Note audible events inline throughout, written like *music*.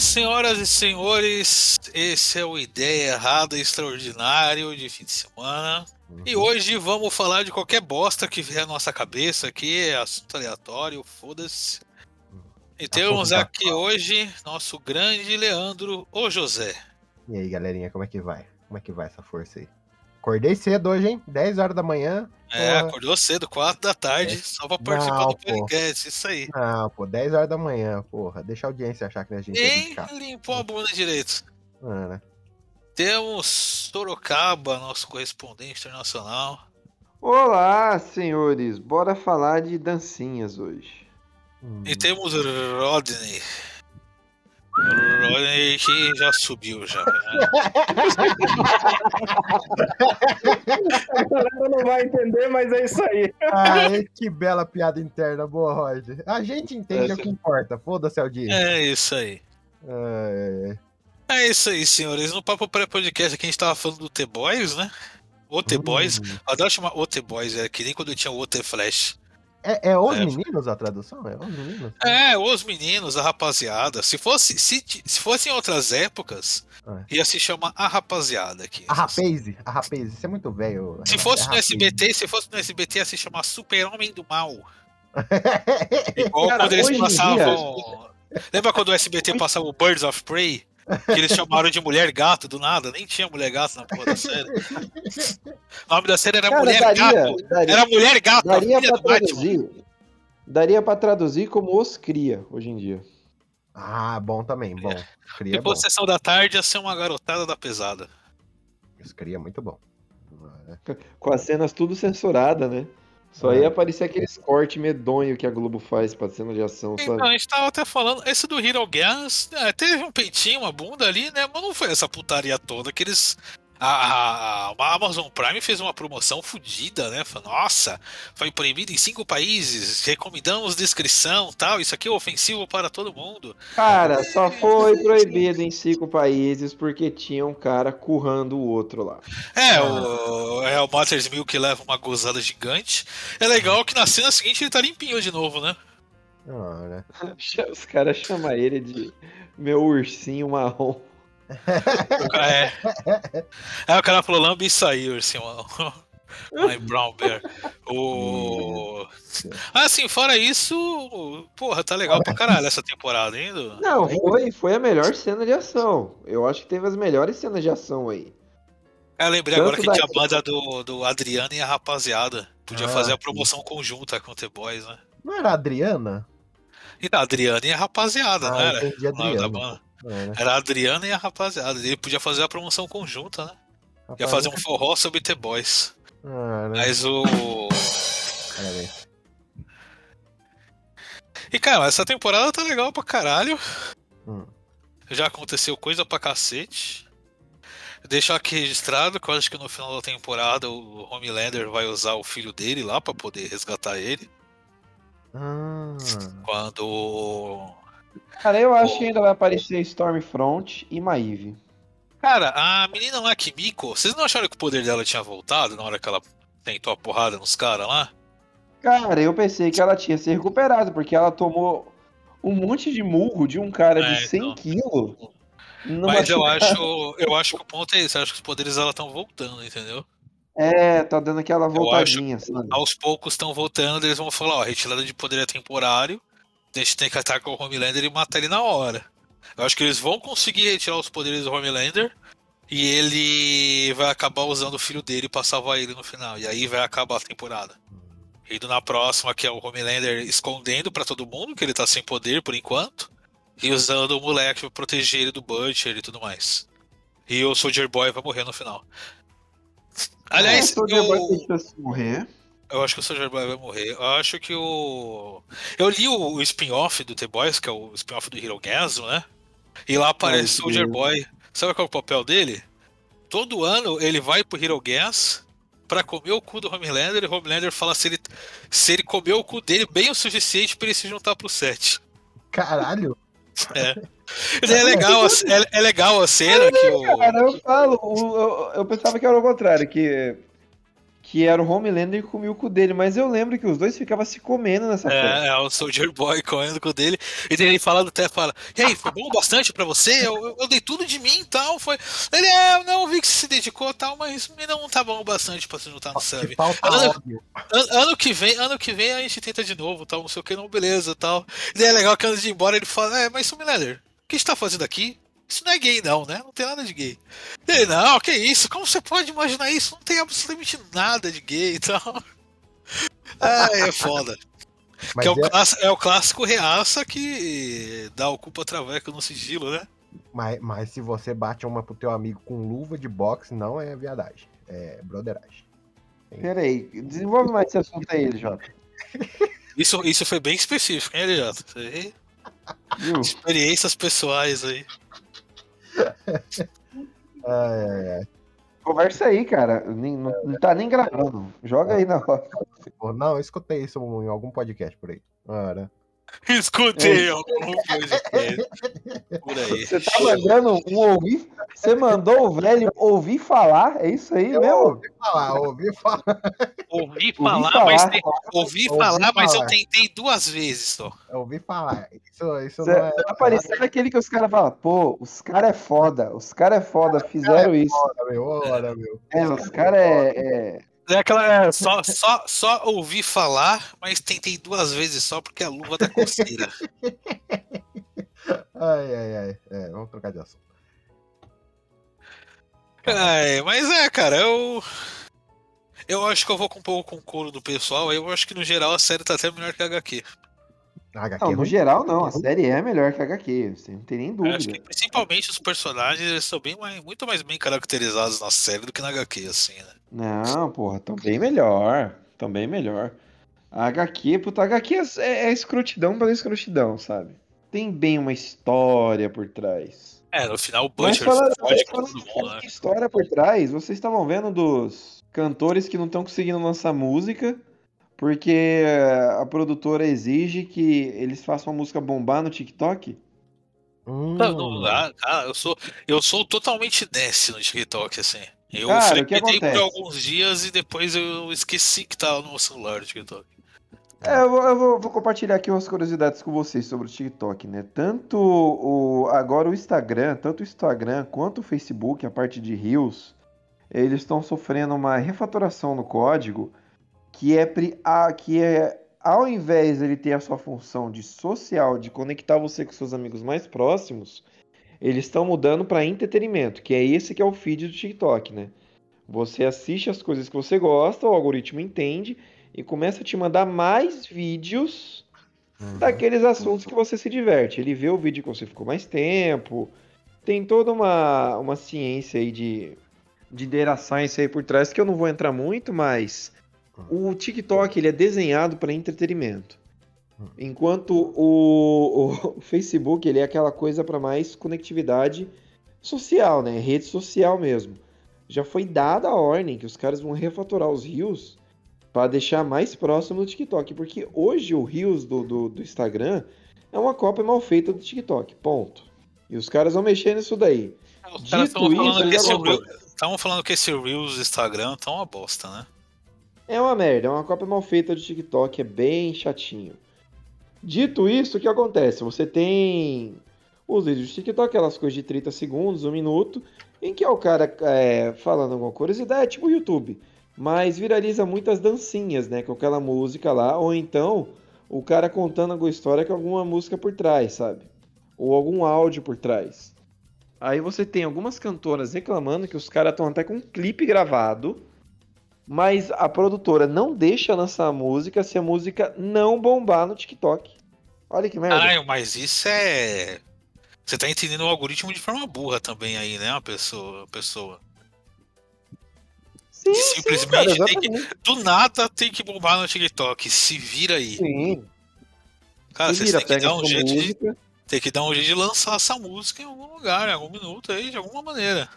senhoras e senhores. Esse é o Ideia Errada Extraordinário de fim de semana. E hoje vamos falar de qualquer bosta que vier à nossa cabeça aqui, é assunto aleatório, foda-se. E temos aqui hoje nosso grande Leandro, o José. E aí, galerinha, como é que vai? Como é que vai essa força aí? Acordei cedo hoje, hein? 10 horas da manhã. É, Porra. acordou cedo, 4 da tarde, É. só pra participar Não, do pô. podcast, isso aí. Não, pô, 10 horas da manhã, porra. Deixa a audiência achar que a gente é Nem dedicado. limpou a bunda direito. Né? Temos Sorocaba, nosso correspondente internacional. Olá, senhores. Bora falar de dancinhas hoje. Hum. E temos Rodney. Que já subiu já. A galera não vai entender, mas é isso aí. Ai, que bela piada interna, boa, Roger. A gente entende Essa- o que importa. Foda-se, audiência. É isso aí. Ai, É isso aí, senhores. No papo pré-podcast aqui a gente tava falando do T-Boys, né? O T-Boys. hum. Eu adoro chamar O T-Boys, é que nem quando eu tinha o T-Flash. É, é os É. meninos a tradução? É os meninos? É, os meninos, a rapaziada. Se fosse, se, se fosse em outras épocas, É. ia se chamar a rapaziada aqui. A Rapaze, a Rapaze, isso é muito velho. Se é fosse no Rapaze. SBT, se fosse no SBT, ia se chamar Super-Homem do Mal. *laughs* Igual Cara, quando eles passavam. Lembra quando o SBT passava o Birds of Prey? Que eles chamaram de mulher gato do nada? Nem tinha mulher gato na porra da série. O nome da série era Cara, Mulher daria, Gato. daria, Era Mulher Gato, a daria filha pra do Batman. traduzir. Daria pra traduzir como os cria hoje em dia. Ah, bom também, bom. Cria é bom. Depois sessão da tarde ia ser uma garotada da pesada. Isso cria é muito bom. É. Com as cenas tudo censuradas, né? Só É. ia aparecer aqueles cortes medonho que a Globo faz pra cena de ação, Então, sabe? a gente tava até falando, esse do Hero Gas, é, teve um peitinho, uma bunda ali, né? Mas não foi essa putaria toda que eles. A, a, a Amazon Prime fez uma promoção fodida, né? Falou, Nossa, foi proibido em cinco países, recomendamos descrição tal, isso aqui é ofensivo para todo mundo. Cara, só foi proibido em cinco países porque tinha um cara currando o outro lá. É, o, é o Matters Mill que leva uma gozada gigante. É legal que na cena seguinte ele tá limpinho de novo, né? Ah, né? *laughs* Os caras chamam ele de meu ursinho marrom. É. Aí o cara falou, lambe e saiu, assim, mano. *laughs* My Brown Bear. O... Ah, assim, fora isso, porra, tá legal pra caralho essa temporada ainda. Não, foi, foi a melhor cena de ação. Eu acho que teve as melhores cenas de ação aí. É, eu lembrei Tanto agora que da- tinha a banda do, do Adriano e a rapaziada. Podia Ah, fazer a sim. promoção conjunta com o The Boys, né? Não era a Adriana? E a Adriana e a rapaziada, Ah, não era? da Adriana. É, né? Era a Adriana e a rapaziada. Ele podia fazer a promoção conjunta, né? Ia fazer um forró sobre The Boys. Ah, né? Mas o. E cara, essa temporada tá legal pra caralho. Hum. Já aconteceu coisa pra cacete. Deixar aqui registrado que eu acho que no final da temporada o Homelander vai usar o filho dele lá pra poder resgatar ele. Ah, Quando. Cara, eu acho que ainda vai aparecer Stormfront e Maeve. Cara, a menina lá, Kimiko, vocês não acharam que o poder dela tinha voltado na hora que ela tentou a porrada nos caras lá? Cara, eu pensei que ela tinha se recuperado, porque ela tomou um monte de murro de um cara É, de 100 então. quilos. Mas eu acho, eu acho que o ponto é esse, eu acho que os poderes dela estão voltando, entendeu? É, tá dando aquela acho- voltadinha, sabe? aos poucos estão voltando, eles vão falar, ó, retirada de poder é temporário, a gente tem que atacar o Homelander e matar ele na hora. Eu acho que eles vão conseguir retirar os poderes do Homelander e ele vai acabar usando o filho dele pra salvar ele no final. E aí vai acabar a temporada. Indo na próxima, que é o Homelander escondendo pra todo mundo que ele tá sem poder por enquanto. E usando o moleque pra proteger ele do Butcher e tudo mais. E o Soldier Boy vai morrer no final. Aliás, é, Soldier Boy eu- tem chance de morrer. Eu acho que o Soldier Boy vai morrer. Eu acho que o. Eu li o, o spin-off do The Boys, que é o spin-off do Hero Gasm, né? E lá aparece o Soldier. Boy. Sabe qual é o papel dele? Todo ano ele vai pro Hero Gas pra comer o cu do Homelander e o Homelander fala se ele, se ele comeu o cu dele bem o suficiente pra ele se juntar pro set. caralho. É. É legal, a, *laughs* é, é legal a cena que o. Cara, eu falo, o- eu, eu pensava que era o contrário, que, que era o Homelander que comia o cu dele, mas eu lembro que os dois ficavam se comendo nessa festa. É, é o Soldier Boy correndo com o dele. E daí ele falando até fala: E aí, foi bom bastante pra você? Eu, eu, eu dei tudo de mim e tal. Foi. Ele é, eu não vi que você se dedicou e tal, mas não tá bom bastante pra se juntar no Que serve. falta Ah, óbvio. An- Ano que vem, ano que vem a gente tenta de novo, tal, não sei o que, não, beleza, tal. E daí é legal que antes de ir embora ele fala, é, mas Sumilender, o que você tá fazendo aqui? Isso não é gay não, né? Não tem nada de gay. Ele, não, que isso? Como você pode imaginar isso? Não tem absolutamente nada de gay e tal. Ah, é foda. Mas que é, o é- clássico, é o clássico reaça que dá o culpa traveco no sigilo, né? Mas, mas se você bate uma pro teu amigo com luva de boxe, não é viadagem. É broderagem. Pera aí, desenvolve mais esse assunto aí, Jota. *laughs* Isso, isso foi bem específico, hein, Elijato? Isso aí, Viu? Experiências pessoais aí. Ai, ai, ai. Conversa aí, cara. Nem- não, não tá nem gravando. Joga aí na. Pô, Não, eu escutei isso em algum podcast por aí. Ora. *laughs* Escutei alguma coisa por aí. Você tá mandando um ouvir. Você mandou o velho ouvir falar? É isso aí Eu mesmo? ouvi falar, ouvi falar. Ouvi Ouvi falar, falar. mas tem- ouvi Ouvi falar, mas eu tentei duas vezes só. Eu ouvi falar. Isso, isso Você não é. tá parecendo aquele que os caras falam, pô, os caras é foda, os caras é foda, fizeram isso. Ora, meu, ora, meu. É, os caras é, é- É aquela. é, só, *laughs* só, só ouvi falar, mas tentei duas vezes só porque a luva da coceira. *laughs* Ai, ai, ai. É, vamos trocar de assunto. É, mas é, cara, eu. Eu acho que eu vou com um pouco com o couro do pessoal. Eu acho que no geral a série tá até melhor que a HQ. A HQ Não, é no geral não, a série é melhor que a HQ, você não tem nem Eu acho que dúvida. principalmente os personagens eles são bem mais, muito mais bem caracterizados na série do que na HQ, assim, né? Não, porra, tão bem melhor, tão bem melhor. A HQ, puta, a HQ é, é escrotidão pela escrotidão, sabe? Tem bem uma história por trás. É, no final o Butcher com todo de mundo, né? história por trás, vocês estavam vendo dos cantores que não estão conseguindo lançar música porque a produtora exige que eles façam a música bombar no TikTok? Hum, Não, cara, eu sou, eu sou totalmente Ness no TikTok, assim. Eu Cara, frequentei por alguns dias e depois eu esqueci que tava no meu celular o TikTok. É, eu, vou, eu vou- vou compartilhar aqui umas curiosidades com vocês sobre o TikTok, né? Tanto o agora o Instagram, tanto o Instagram quanto o Facebook, a parte de Reels, eles estão sofrendo uma refatoração no código que é que é ao invés ele ter a sua função de social, de conectar você com seus amigos mais próximos, eles estão mudando para entretenimento, que é esse que é o feed do TikTok, né? Você assiste as coisas que você gosta, o algoritmo entende e começa a te mandar mais vídeos Uhum. daqueles assuntos que você se diverte. Ele vê o vídeo que você ficou mais tempo. Tem toda uma, uma ciência aí de, de data science aí por trás que eu não vou entrar muito, mas o TikTok ele é desenhado para entretenimento. Enquanto o, o *laughs* Facebook ele é aquela coisa para mais conectividade social, né? Rede social mesmo. Já foi dada a ordem que os caras vão refatorar os rios para deixar mais próximo do TikTok, porque hoje o Reels do, do, do Instagram é uma cópia mal feita do TikTok, ponto. E os caras vão mexer nisso daí. Os Dito caras estavam isso, falando, que esse vou- Reel- tavam falando que esse Reels do Instagram tá uma bosta, né? É uma merda, é uma cópia mal feita do TikTok, é bem chatinho. Dito isso, o que acontece? Você tem os vídeos do TikTok, aquelas coisas de 30 segundos, um minuto, em que é o cara é, falando alguma curiosidade, tipo o YouTube. Mas viraliza muitas dancinhas, né? Com aquela música lá, ou então o cara contando alguma história com alguma música por trás, sabe? Ou algum áudio por trás. Aí você tem algumas cantoras reclamando que os caras estão até com um clipe gravado, mas a produtora não deixa lançar a música se a música não bombar no TikTok. Olha que merda. Caralho, mas isso é. Você tá entendendo o algoritmo de forma burra também aí, né? Uma pessoa. Pessoa. sim, simplesmente sim, cara, tem que-. Do nada tem que bombar no TikTok. Se vira aí. Sim, Cara, se vocês vira, têm que dar um jeito de. música. Tem que dar um jeito de lançar essa música em algum lugar, em algum minuto aí, de alguma maneira.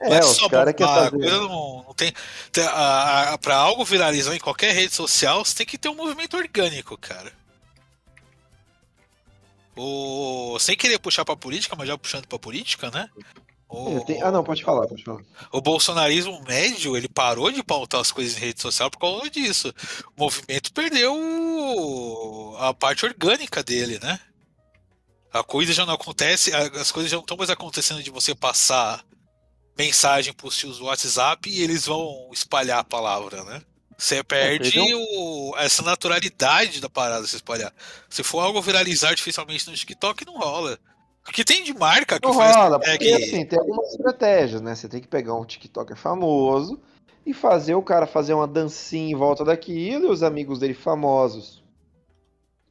É, não é os só caras querem bombar, a fazer. coisa não, não tem. tem a, a, pra algo viralizar em qualquer rede social, você tem que ter um movimento orgânico, cara. O... Sem querer puxar pra política, mas já puxando pra política, né? O... Tem- Ah, não, pode falar, pode falar. O bolsonarismo médio, ele parou de pautar as coisas em rede social por causa disso. O movimento perdeu a parte orgânica dele, né? A coisa já não acontece, as coisas já não estão mais acontecendo de você passar mensagem pros tios do WhatsApp e eles vão espalhar a palavra, né? Você perde perdeu- o- essa naturalidade da parada se espalhar. Se for algo viralizar artificialmente no TikTok, não rola. O que tem de marca que Não faz rola, é porque que- assim, tem algumas estratégias, né? Você tem que pegar um TikToker famoso e fazer o cara fazer uma dancinha em volta daquilo, e os amigos dele famosos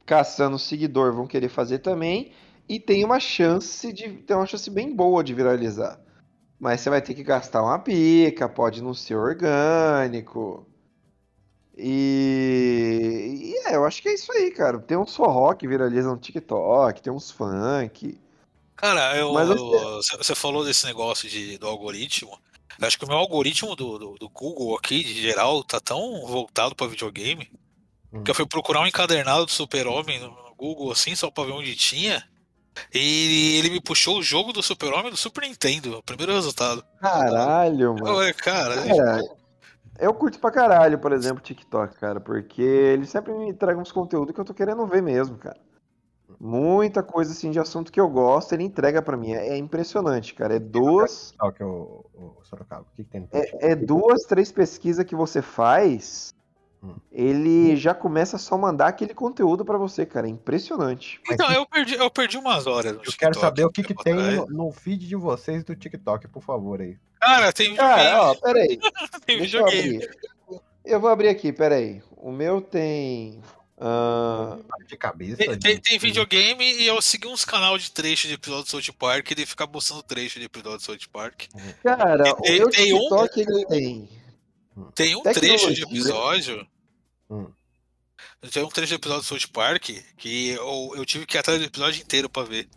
caçando seguidor vão querer fazer também, e tem uma chance de tem uma chance bem boa de viralizar. Mas você vai ter que gastar uma pica, pode não ser orgânico. E, e é, eu acho que é isso aí, cara. Tem uns forró que viraliza no TikTok, tem uns funk. Cara, eu, você você falou desse negócio de, do algoritmo. Eu acho que o meu algoritmo do, do, do Google aqui, de geral, tá tão voltado pra videogame Hum. que eu fui procurar um encadernado do Super-Homem no Google, assim, só pra ver onde tinha. E ele me puxou o jogo do Super-Homem do Super Nintendo, o primeiro resultado. Caralho, mano. falei, cara, Cara, eu curto pra caralho, por exemplo, TikTok, cara, porque ele sempre me entrega uns conteúdos que eu tô querendo ver mesmo, cara. Muita coisa assim de assunto que eu gosto, ele entrega pra mim. É é impressionante, cara. É duas, Qual que é o, o Sorocaba? O que, que tem no é, é duas, três pesquisas que você faz, Hum. ele já começa a só mandar aquele conteúdo pra você, cara. É impressionante. então eu perdi, eu perdi umas horas no Eu quero TikTok, saber o que, que tem no, no feed de vocês do TikTok, por favor, aí. Cara, tem Cara, videogame, ó, peraí. *laughs* tem Deixa eu videogame. abrir. Eu vou abrir aqui, peraí. O meu tem. ah, De cabeça. Tem, tem, tem videogame e eu segui uns canal de trecho de episódio de South Park e ele fica postando trecho de episódio de South Park. cara, o Tem- meu tem um- TikTok ele tem. Tem um trecho de Tecnologia. episódio. Hum. Tem um trecho de episódio do South Park que eu, eu tive que ir atrás do episódio inteiro pra ver.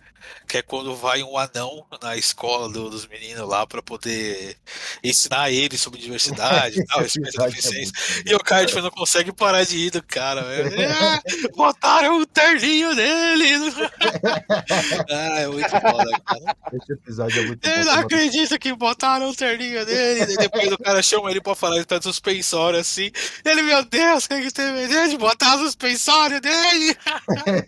Que é quando vai um anão na escola do- dos meninos lá pra poder ensinar eles sobre diversidade e tal, *laughs* Esse respeito à episódio é deficiência. muito E o cara tipo, não consegue parar de ir do cara. velho. Ah, botaram o terninho nele. *laughs* ah, é muito foda, cara. Esse episódio é muito Eu não acredito que botaram o terninho nele. E depois o cara chama ele pra falar, ele pede suspensório assim. Ele, meu Deus, quem que teve ideia de botar o suspensório dele?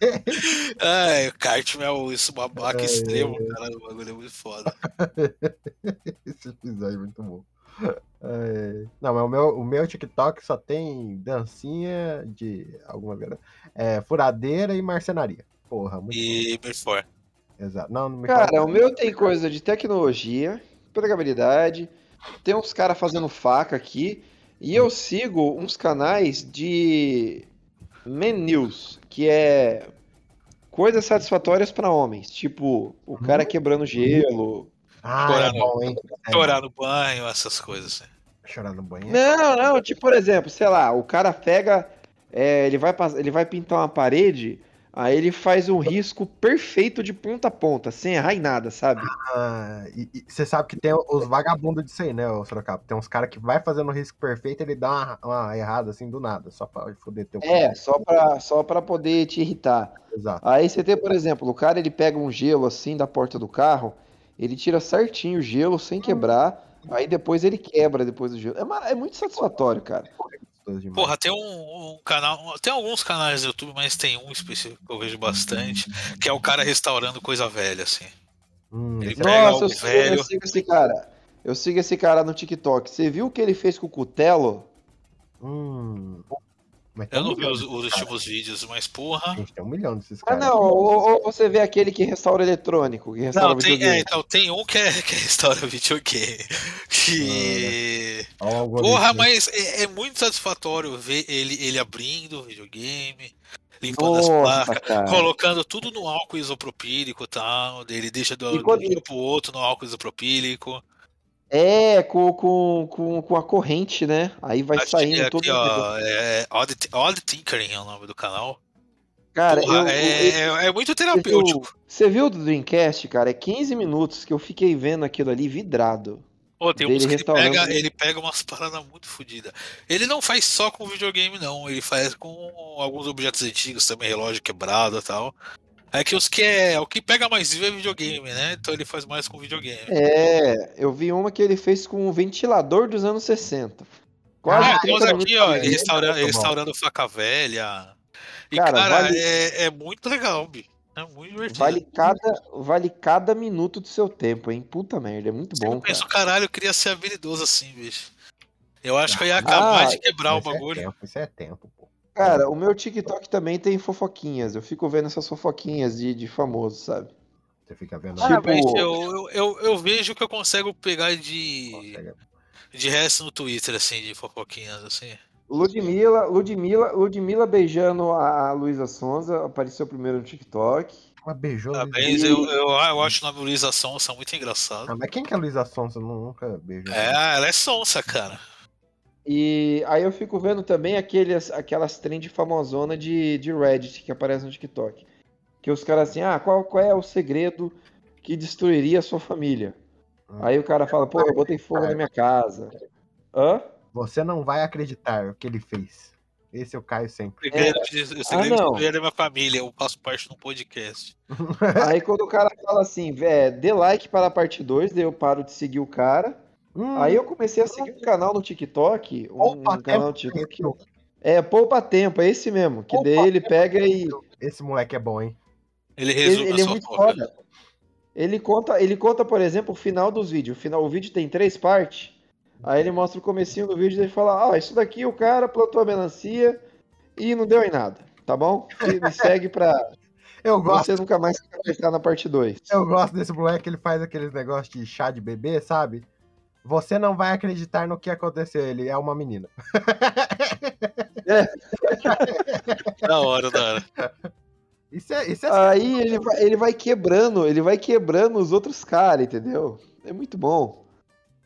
*laughs* Ai, o Cartman é o isso babaca Ai, extremo, cara. O bagulho é muito foda. *laughs* Esse episódio é muito bom. É, Não, mas o meu, o meu TikTok só tem dancinha de alguma verdade. É, furadeira e marcenaria. Porra, muito E bom. Exato. Não, não me Cara, fala- o meu tem coisa de tecnologia, empregabilidade, tem uns caras fazendo faca aqui, e eu sigo uns canais de Men News, que é coisas satisfatórias pra homens, tipo o cara quebrando gelo. Ah, Chorar é no- bom, hein? É Chorar no banho, essas coisas. assim. Chorar no banheiro. Não, não, tipo, por exemplo, sei lá, o cara pega, é, ele vai, ele vai pintar uma parede, aí ele faz um risco perfeito de ponta a ponta, sem errar em nada, sabe? Ah, e você sabe que tem os vagabundos disso aí, né, Sorocaba? Tem uns caras que vai fazendo o risco perfeito ele dá uma, uma errada assim do nada, só pra foder teu É, só pra, só pra poder te irritar. Exato. Aí você tem, por exemplo, o cara ele pega um gelo assim da porta do carro, ele tira certinho o gelo sem quebrar, aí depois ele quebra depois do gelo. É, é muito satisfatório, cara. Porra, tem um, um canal. Tem alguns canais do YouTube, mas tem um específico que eu vejo bastante. Que é o cara restaurando coisa velha, assim. Hum, Ele pega Nossa, algo eu sigo, velho. eu sigo esse cara. Eu sigo esse cara no TikTok. Você viu o que ele fez com o cutelo? hum. Mas Eu não vi os, os últimos vídeos, mas porra. Gente, tem um milhão desses Ah, caras. não. Ou, ou você vê aquele que restaura eletrônico, que restaura Não, tem, videogame. é, então, tem um que é, que restaura videogame. Que. Algoritmo. Porra, mas é, é muito satisfatório ver ele, ele abrindo o videogame, limpando as Nossa, placas, cara. colocando tudo no álcool isopropílico e tal. Ele deixa do, E quando- de um dia pro outro no álcool isopropílico. É, com, com, com, com a corrente, né? Aí vai Acho saindo é todo aqui, ó, é Odd, Odd Tinkering é o nome do canal. Cara, Porra, eu, é, eu- é, é muito Você viu, terapêutico. você viu do Dreamcast, cara? É 15 minutos que eu fiquei vendo aquilo ali vidrado. Pô, tem dele ele pega, ele pega umas paradas muito fodidas. Ele não faz só com videogame, não. Ele faz com alguns objetos antigos também, relógio quebrado e tal. É que os que é. O que pega mais vivo é videogame, né? Então ele faz mais com videogame. É, eu vi uma que ele fez com um ventilador dos anos 60. Quase Ah, 30 temos aqui, ó, ele restaurando, restaurando faca velha. E, Cara, cara, vale- é, é muito legal, bicho. É muito divertido. Vale cada, vale cada minuto do seu tempo, hein? Puta merda, é muito Você não bom, pensa, cara. caralho, eu queria ser habilidoso assim, bicho. Eu acho que eu ia acabar Ah, de quebrar o é bagulho. tempo, isso é tempo, pô. Cara, o meu TikTok também tem fofoquinhas. Eu fico vendo essas fofoquinhas de, de famoso, sabe? Você fica vendo. Ah, Tipo- mas eu, eu, eu, eu vejo que eu consigo pegar de, Consegue- de resto no Twitter, assim, de fofoquinhas, assim. Ludmilla, Ludmilla, Ludmilla beijando a Luísa Sonza, apareceu primeiro no TikTok. Mas beijou Luísa bem, Sonza. eu, eu, eu acho a Luísa Sonsa muito engraçado. Ah, mas quem que é a Luísa Sonsa? Eu Nunca beijou. É, ela é sonsa, cara. E aí eu fico vendo também aqueles, aquelas trend famosona de, de Reddit que aparecem no TikTok. Que os caras assim, ah, qual, qual é o segredo que destruiria a sua família? Hum. Aí o cara fala, pô, eu botei fogo na minha casa. Hã? Você não vai acreditar o que ele fez. Esse eu caio sempre. O segredo, de- o segredo não. de da minha família, eu faço parte de um podcast. *laughs* Aí quando o cara fala assim, é, dê like para a parte 2, daí eu paro de seguir o cara. Hum, Aí eu comecei a seguir um canal no TikTok, um, um canal no TikTok. É, poupa tempo, é esse mesmo. Que Poupa daí ele pega e. Esse moleque é bom, hein? Ele Ele, resume ele a é muito foda. Ele conta, ele conta, por exemplo, o final dos vídeos. O, final, o vídeo tem três partes. Aí ele mostra o comecinho do vídeo e ele fala: Ah, isso daqui o cara plantou a melancia e não deu em nada. Tá bom? E me segue pra *laughs* Eu gosto, você nunca mais se conectar na parte 2. eu gosto desse moleque, ele faz aqueles negócios de chá de bebê, sabe? Você não vai acreditar no que aconteceu. Ele é uma menina. Da hora, da hora. Isso é, isso é Aí ele vai, ele vai quebrando, ele vai quebrando os outros caras, entendeu? É muito bom.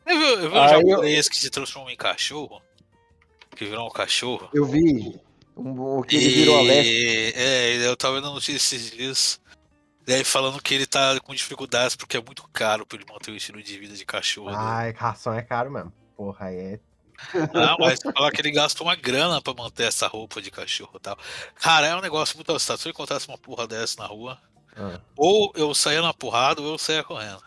Eu vi, eu vi um Aí eu- japonês que se transformou em cachorro. Que virou um cachorro. Eu vi um, o que ele virou Alex. E, é, eu tava vendo notícia esses dias. Daí falando que ele tá com dificuldades porque é muito caro pra ele manter o estilo de vida de cachorro. né? Ai, ração é caro mesmo. Porra, é. Não, mas falar que ele gastou uma grana pra manter essa roupa de cachorro e tal. Cara, é um negócio muito assustador. Se eu encontrasse uma porra dessa na rua, Ah. ou eu saía na porrada ou eu saía correndo.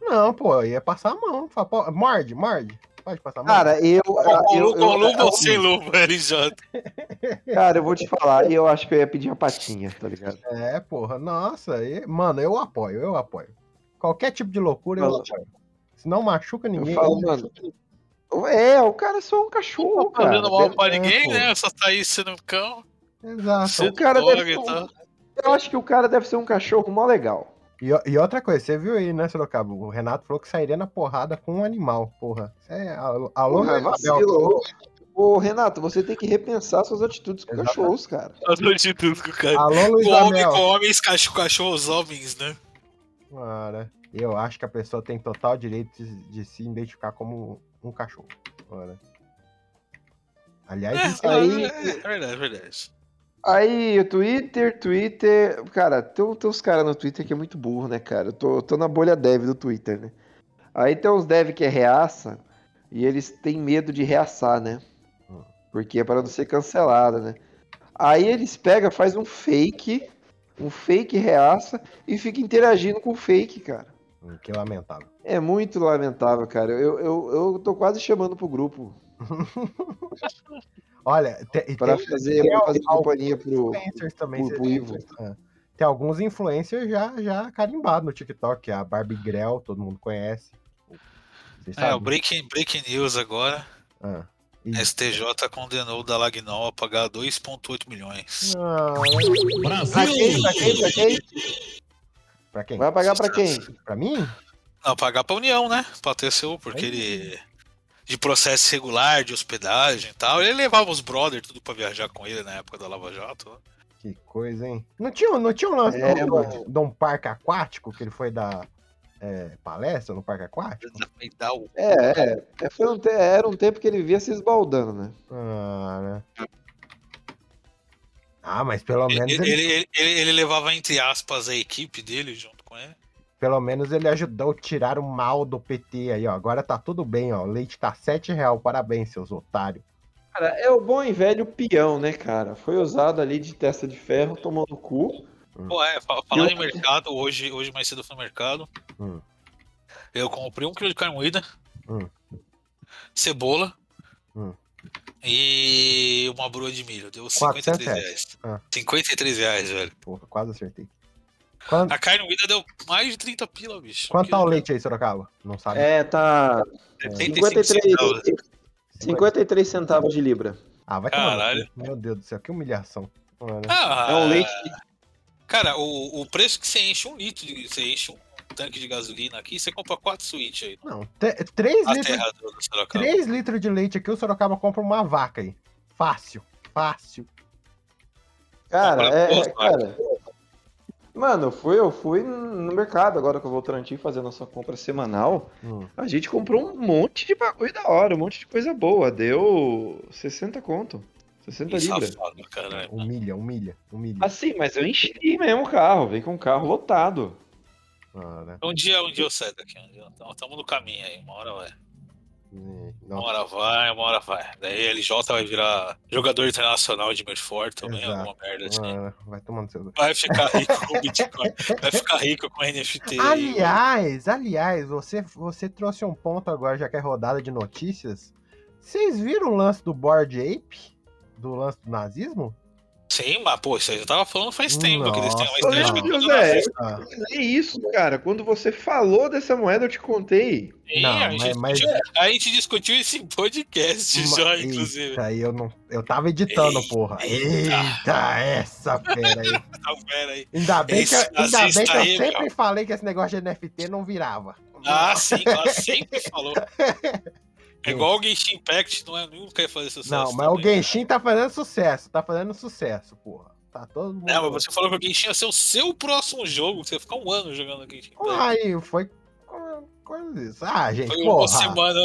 Não, pô, ia passar a mão. Fala, pô, Morde, morde. Pode passar a mão. Cara, eu, Com, eu, com eu- luva ou sem luva, LJ? cara, eu vou te falar, eu acho que eu ia pedir a patinha, tá ligado? É, porra, nossa. e- mano, eu apoio, eu apoio. Qualquer tipo de loucura eu Fala. apoio. Se não machuca Eu ninguém. falo, mano. É, o cara é só um cachorro, Não tá cara. fazendo mal pra é, ninguém, pô. né? Só tá aí sendo um cão. Exato. O cara deve ser um-. Eu acho que o cara deve ser um cachorro mó legal. E, e outra coisa, você viu aí, né, Sorocaba? O Renato falou que sairia na porrada com um animal, porra. Isso é, alô, alô Porra, vacilo. Ô, Renato, você tem que repensar suas atitudes com Exatamente. cachorros, cara. As atitudes cara. Alô, Luiz Com homem com homens, cachorro, cachorros, homens, né? Cara, eu acho que a pessoa tem total direito de, de se identificar como um cachorro. Ora. Aliás, É, isso aí- é, é verdade, verdade. Aí, o Twitter, Twitter. Cara, tem, tem uns caras no Twitter que é muito burro, né, cara? Eu tô, tô na bolha dev do Twitter, né? Aí tem uns dev que é reaça e eles têm medo de reaçar, né? Porque é para não ser cancelado, né? Aí eles pegam, faz um fake, um fake reaça e fica interagindo com o fake, cara. Hum, que lamentável. É muito lamentável, cara. Eu, eu, eu tô quase chamando pro grupo *laughs* Olha, te- e para tem, fazer, tem pra fazer alguns companhia pro. influencers também. pro cê- Ivo. Ah. Tem alguns influencers já, já carimbados no TikTok. A Barbie Grell, todo mundo conhece. Vocês É, o breaking, breaking news agora. Ah. STJ condenou o Dalagnol a pagar 2,8 milhões. Ah, Pra quem? Pra quem? Pra quem? pra quem? Vai pagar pra quem? Pra mim? Não, pagar pra União, né? Pra TCU, porque ele. De processo regular, de hospedagem e tal. Ele levava os brothers tudo pra viajar com ele na época da Lava Jato. Que coisa, hein? Não tinha, não tinha um lance É, de, mano. de um parque aquático que ele foi dar é, palestra no parque aquático? É, é. foi um era um tempo que ele via se esbaldando, né? Ah, né? Ah, mas pelo menos Ele, ele, ele, ele- levava, entre aspas, a equipe dele ele. Pelo menos ele ajudou a tirar o mal do PT aí, ó. Agora tá tudo bem, ó. O leite tá 7 real. Parabéns, seus otários. Cara, é o bom e velho peão, né, cara? Foi usado ali de testa de ferro, tomou no cu. Pô, é, fa- falando em mercado, hoje, hoje mais cedo eu fui no mercado. Hum. Eu comprei um quilo de carne moída, Hum. cebola Hum. e uma broa de milho. Deu 400 53 reais. reais. Ah. 53 reais, velho. Porra, quase acertei. Quanto, A carne moída deu mais de 30 pila, bicho. quanto tá o leite aí, Sorocaba? Não sabe? É, tá 75 53, centavos. 53 centavos de libra. Ah, vai Caralho. Meu Deus do céu, que humilhação. Ah, É um leite. Cara, o, o preço que você enche um litro, de, você enche um tanque de gasolina aqui, você compra quatro suítes aí. Não, 3 A litros, terra do do Sorocaba. 3 litros de leite aqui, o Sorocaba compra uma vaca aí. Fácil, fácil. Cara, é, é, cara. Mano, eu fui, eu fui no mercado agora que eu vou Votorantim fazer a nossa compra semanal. Hum. A gente comprou um monte de bagulho da hora, um monte de coisa boa. Deu 60 conto. 60 Que libras. Humilha, humilha, humilha. Assim, mas eu enchi mesmo o carro. Vem com o carro lotado. Ah, né? Um dia, um dia eu saio daqui. Um dia, estamos no caminho aí, uma hora vai. Uma Não, hora vai, uma hora vai. Daí LJ vai virar jogador internacional de Medford também, Exato. alguma merda assim. ah, vai tomando seu. Vai ficar rico com Bitcoin. Vai ficar rico com NFT. Aliás, aliás, você, você trouxe um ponto agora, já que é rodada de notícias. Vocês viram o lance do Board Ape? Do lance do nazismo? Sim, mas pô, isso aí eu tava falando faz tempo, que eles têm uma estética Deus, é. É isso, cara. Quando você falou dessa moeda, eu te contei. Sim, Não, a, gente mas- discutiu, a gente discutiu isso em podcast já, inclusive. Eita, aí eu não. Eu tava editando, Eita. porra. Eita, essa fera aí. *laughs* Tá vendo aí? Ainda bem que, eu- Esse ainda bem que eu aí, sempre meu. falei que esse negócio de NFT não virava. Ah, sim, ela sempre falou. *laughs* É igual o Genshin Impact, não é? Nunca ia fazer sucesso. Não, mas o também. Genshin tá fazendo sucesso, tá fazendo sucesso, porra. Tá todo mundo. Não, mas você falou que o Genshin ia ser o seu próximo jogo, você ia ficar um ano jogando Genshin Impact. Aí, foi co- coisa isso. Ah, gente, Foi uma porra. semana.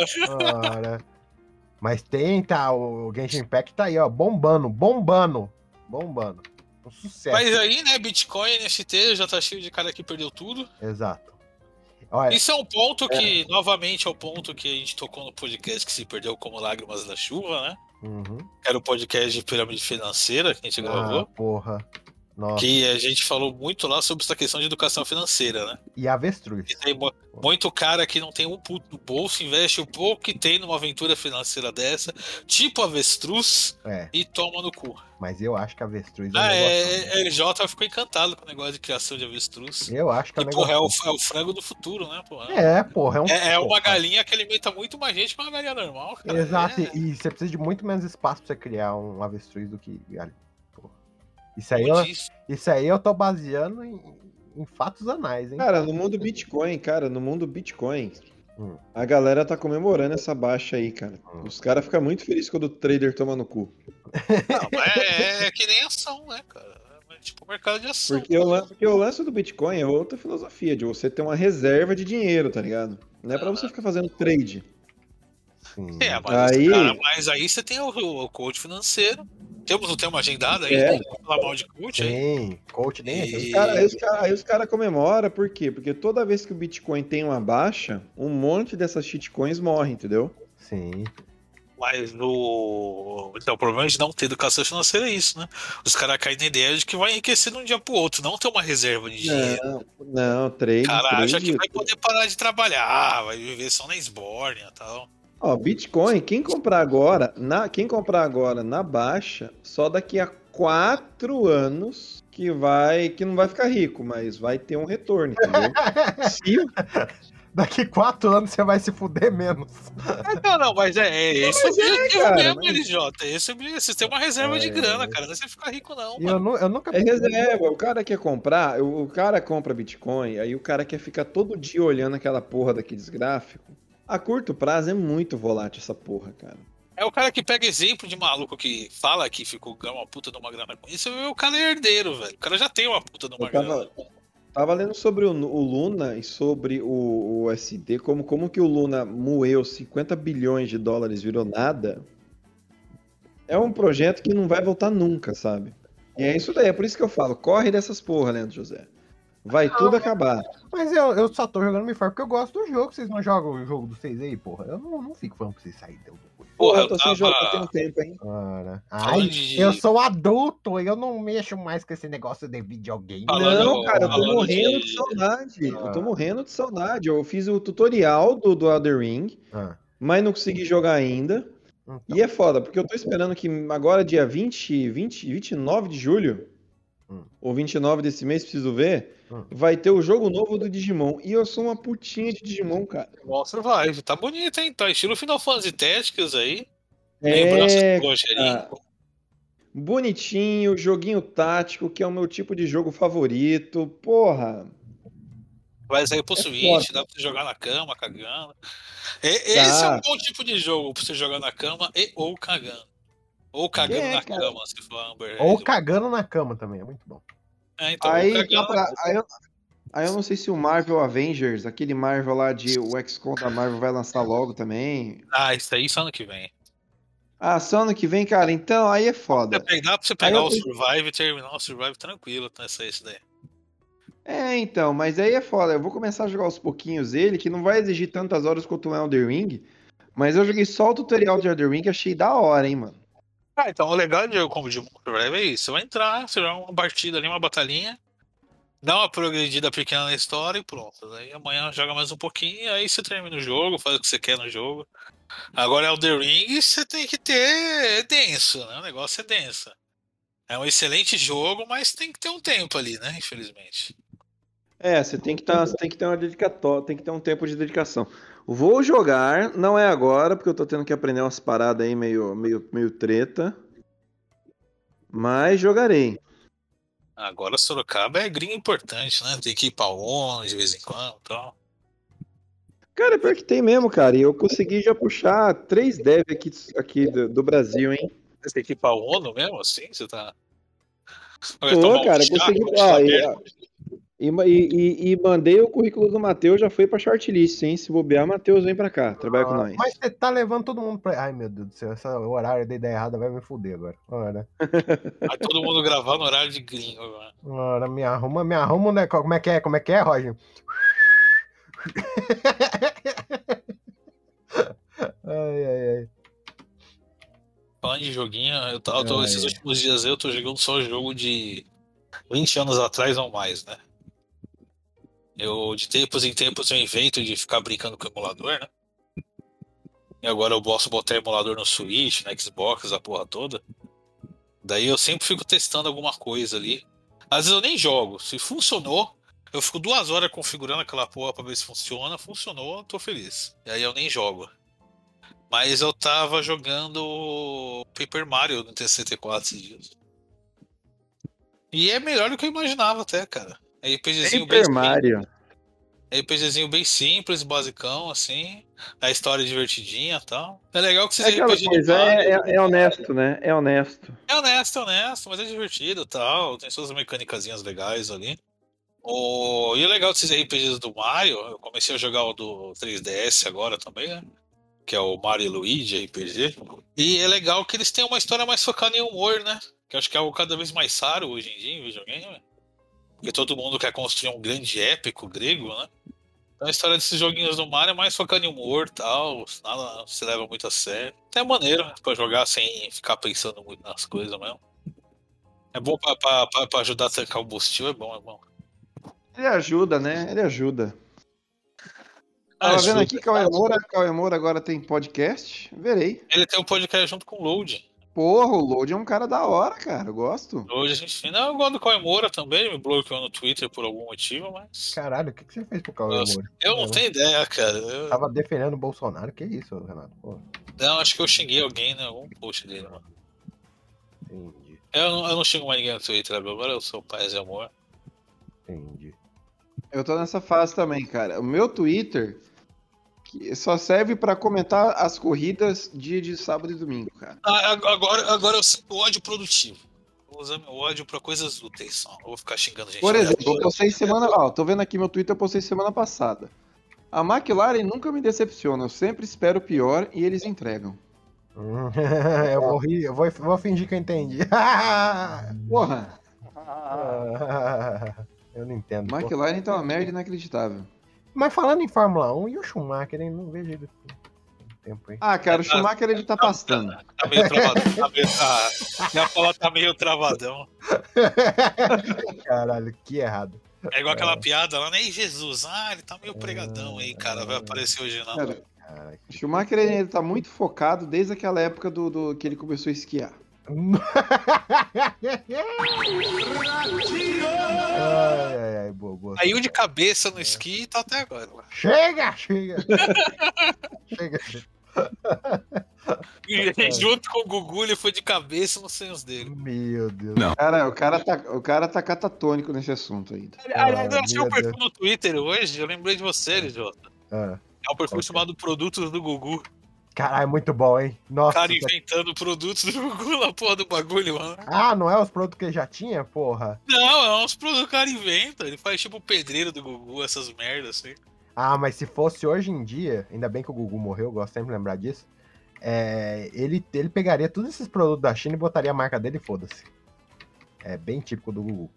Ora. Mas tem, tá, o Genshin Impact tá aí, ó, bombando, bombando, bombando. Um sucesso. Mas aí, né, Bitcoin, NFT, já tá cheio de cara que perdeu tudo. Exato. Olha, Isso é um ponto que, novamente, é o ponto que a gente tocou no podcast que se perdeu como lágrimas da chuva, né? uhum. Era o podcast de pirâmide financeira que a gente ah, gravou. porra. Nossa. Que a gente falou muito lá sobre essa questão de educação financeira, né? E avestruz. E tem mu- muito cara que não tem um puto no bolso, investe o pouco que tem numa aventura financeira dessa, tipo avestruz, É, e toma no cu. mas eu acho que avestruz é um Ah, negócio. é, LJ ficou encantado com o negócio de criação de avestruz. Eu acho que é E, um porra, é o, é o frango do futuro, né, porra? É, porra, é um. É, é uma galinha que alimenta muito mais gente que uma galinha normal, cara. Exato, É, e você precisa de muito menos espaço pra você criar um avestruz do que galinha. Isso aí, eu, isso. aí eu tô baseando em, em fatos anais, hein? Cara, no mundo Bitcoin, cara, no mundo Bitcoin, Hum. a galera tá comemorando essa baixa aí, cara. Hum. Os caras ficam muito felizes quando o trader toma no cu. Não, mas é, é que nem ação, né, cara? É tipo mercado de ação. Porque o, porque o lance do Bitcoin é outra filosofia, de você ter uma reserva de dinheiro, tá ligado? Não é pra você ficar fazendo trade. Sim. É, mas, Aí- cara, mas aí você tem o, o coach financeiro. Temos o tema agendado aí, É. né? falar mal de coach aí. Sim, coach nem E- Os cara- aí os caras aí cara comemoram, por quê? Porque toda vez que o Bitcoin tem uma baixa, um monte dessas shitcoins morre, entendeu? Sim. Mas o. Então, o problema de não ter educação financeira é isso, né? Os caras caem na ideia de que vai enriquecer de um dia pro outro, não ter uma reserva de dinheiro. Não, não, trade, O cara acha que vai poder parar de trabalhar, vai viver só na esbórnia e tal. Ó, Bitcoin, quem comprar agora, na, quem comprar agora na baixa, só daqui a quatro anos que vai, que não vai ficar rico, mas vai ter um retorno, entendeu? *laughs* Se, Daqui quatro anos você vai se fuder menos. Não, não, mas é, é esse o objetivo cara, mesmo, mas- LJ. Esse é objetivo. Você tem uma reserva de É. grana, cara. Não é você ficar rico, não. Eu, nu- eu nunca. é reserva, o cara quer comprar, o, o cara compra Bitcoin, aí o cara quer ficar todo dia olhando aquela porra daqueles gráficos. A curto prazo é muito volátil essa porra, cara. É o cara que pega exemplo de maluco que fala que ficou uma puta de uma grana com isso. O cara é herdeiro, velho. O cara já tem uma puta de uma tava- grana. Tava lendo sobre o, o Luna e sobre o, o SD, como, como que o Luna moeu 50 bilhões de dólares, virou nada. É um projeto que não vai voltar nunca, sabe? E é isso daí, é por isso que eu falo, corre dessas porra, Leandro José. Vai tudo acabar. Mas eu, eu só tô jogando Me Far porque eu gosto do jogo. Vocês não jogam o jogo do vocês aí, porra? Eu não, não fico falando pra vocês saírem do coisa. Porra, eu tô sem jogo, tem um tempo, hein? Falando Ai, de- eu sou adulto, eu não mexo mais com esse negócio de videogame. Falando- Não, cara, eu tô morrendo de- de saudade. Eu tô Ah. morrendo de saudade. Eu fiz o tutorial do, do Elden Ring, Ah, mas não consegui jogar ainda. então. E é foda, porque eu tô esperando que agora, dia 20, 20, 29 de julho, Hum. ou 29 desse mês, preciso ver, Hum. vai ter o jogo novo do Digimon. E eu sou uma putinha de Digimon, cara. Monster Survive. Tá bonito, hein? Tá estilo Final Fantasy Tactics aí. É, cara. Bonitinho, joguinho tático, que é o meu tipo de jogo favorito. Porra. Vai sair pro É Switch, foda. dá pra você jogar na cama, cagando. E- esse é Tá. um bom tipo de jogo pra você jogar na cama e ou cagando. Ou cagando É, na cara. cama, se for Amber Ou cagando na cama também, é muito bom. É, então, Aí, cagando pra- aí, eu, aí eu não sei se o Marvel Avengers, aquele Marvel lá de o XCOM da Marvel vai lançar logo também. Ah, isso aí só ano que vem. Ah, só ano que vem, cara. Então, aí é foda. dá pra você pegar o Survive e terminar o Survive tranquilo nessa isso daí. É, então, mas aí é foda. Eu vou começar a jogar aos pouquinhos ele, que não vai exigir tantas horas quanto o Elden Ring. Mas eu joguei só o tutorial de Elden Ring e achei da hora, hein, mano. Ah, então o legal de jogo como de Survive é isso. Você vai entrar, você joga uma partida ali, uma batalhinha, dá uma progredida pequena na história e pronto. Aí amanhã joga mais um pouquinho, aí você termina o jogo, faz o que você quer no jogo. Agora é o The Ring, você tem que ter. É denso, né? O negócio é denso. É um excelente jogo, mas tem que ter um tempo ali, né? Infelizmente. É, você tem que tá, você tem que ter uma dedicatória, tem que ter um tempo de dedicação. Vou jogar, não é agora, porque eu tô tendo que aprender umas paradas aí meio, meio, meio treta. Mas jogarei. Agora Sorocaba é gringa importante, né? Tem que ir pra ONU de vez em quando e tal. Cara, pior que tem mesmo, cara. E eu consegui já puxar três dev aqui, aqui do, do Brasil, hein? Você tem que ir pra ONU mesmo, assim? Você tá. Pô, um cara, consegui. um chá Ó, e, e, e- mandei o currículo do Matheus, já foi pra shortlist, hein? Se bobear, Matheus, vem pra cá, trabalha com Ah, nós. Mas você tá levando todo mundo pra. Ai, meu Deus do céu, esse horário da ideia errada vai me fuder agora. Ora, *laughs* Vai todo mundo gravar no horário de gringo, mano. ora me arruma, me arruma, né? Como é que é? Como é que é, Roger? *laughs* ai, ai, ai. Falando de joguinho, eu tô, É, esses é. últimos dias eu tô jogando só jogo de 20 anos atrás ou mais, né? Eu, de tempos em tempos, eu invento de ficar brincando com o emulador, né? E agora eu posso botar emulador no Switch, no Xbox, a porra toda. Daí eu sempre fico testando alguma coisa ali. Às vezes eu nem jogo. Se funcionou, eu fico duas horas configurando aquela porra pra ver se funciona. Funcionou, tô feliz. E aí eu nem jogo. Mas eu tava jogando Paper Mario no T64 esses dias. E é melhor do que eu imaginava até, cara. É RPGzinho bem Super Mario. simples, RPGzinho bem simples, basicão, assim. A história é divertidinha e tal. É legal que É esses aquela RPG coisa, é, é- é honesto, né? É honesto. é honesto, é honesto, mas é divertido e tal. Tem suas mecânicazinhas legais ali. O... E o legal desses RPGs do Mario, eu comecei a jogar o do 3DS agora também, né? Que é o Mario Luigi RPG. E é legal que eles têm uma história mais focada em humor, né? Que eu acho que é algo cada vez mais raro hoje em dia em videogame. Porque todo mundo quer construir um grande épico grego, né? Então a história desses joguinhos do Mario é mais focada em humor e tal. Nada se leva muito a sério. Até é maneiro né, pra jogar sem ficar pensando muito nas coisas mesmo. É bom pra, pra, pra, ajudar a tancar o combustível, é bom, é bom. Ele ajuda, né? Ele ajuda. Ah, Tava vendo aqui que Cauê Moura, Cauê Moura agora tem podcast. Verei. Ele tem um podcast junto com o Load. Porra, o Load é um cara da hora, cara. Eu gosto. Hoje a gente. Não, eu gosto do Cauê Moura também, ele me bloqueou no Twitter por algum motivo, mas. Caralho, o que, que você fez pro Cauê Nossa, Moura? Eu não Não. tenho ideia, cara. Eu, Tava defendendo o Bolsonaro, que isso, Renato? Pô, não, acho que eu xinguei alguém em algum post dele, mano. entendi, Eu não, eu não xingo mais ninguém no Twitter agora, eu sou paz e amor. entendi. Eu tô nessa fase também, cara. O meu Twitter que só serve pra comentar as corridas dia de sábado e domingo, cara. Ah, ag- agora, agora eu sinto ódio produtivo. Vou usar meu ódio pra coisas úteis só. Não vou ficar xingando gente. Por exemplo, eu postei semana. Ó, tô vendo aqui meu Twitter, eu postei semana passada. A McLaren nunca me decepciona, eu sempre espero o pior e eles entregam. *laughs* Eu vou rir, eu vou, vou fingir que eu entendi. *laughs* Porra, *laughs* eu não entendo. McLaren tá uma merda inacreditável. Mas falando em Fórmula 1, e o Schumacher, hein? Não vejo ele. tempo, hein? Ah, cara, o Schumacher ele tá pastando. Tá meio travadão. Tá meio, ah, minha fala tá meio travadão. Caralho, que errado. É igual aquela piada lá, né? Ei, Jesus, ah, ele tá meio pregadão aí, cara. Vai aparecer hoje não. Cara, o Schumacher ele, ele tá muito focado desde aquela época do, do- que ele começou a esquiar. Ai, ai, ai, boa, boa. Caiu de cabeça no esqui e tá até agora. lá. Chega, chega. chega. *laughs* E junto com o Gugu, ele foi de cabeça nos sonhos dele. Meu Deus. Cara, o cara tá, o cara tá catatônico nesse assunto ainda. Aliás, eu achei um perfil Deus. no Twitter hoje, eu lembrei de você, Jota. Ah, É um perfil Ok. chamado Produtos do Gugu. Caralho, muito bom, hein? O Nossa. cara isso aqui- inventando produtos do Gugu *laughs* na porra do bagulho, mano. Ah, não é os produtos que ele já tinha, porra? Não, é uns produtos que o cara inventa. Ele faz tipo o pedreiro do Gugu, essas merdas assim. Ah, mas se fosse hoje em dia, ainda bem que o Gugu morreu, eu gosto sempre de lembrar disso. é, ele, ele pegaria todos esses produtos da China e botaria a marca dele e foda-se. É bem típico do Gugu.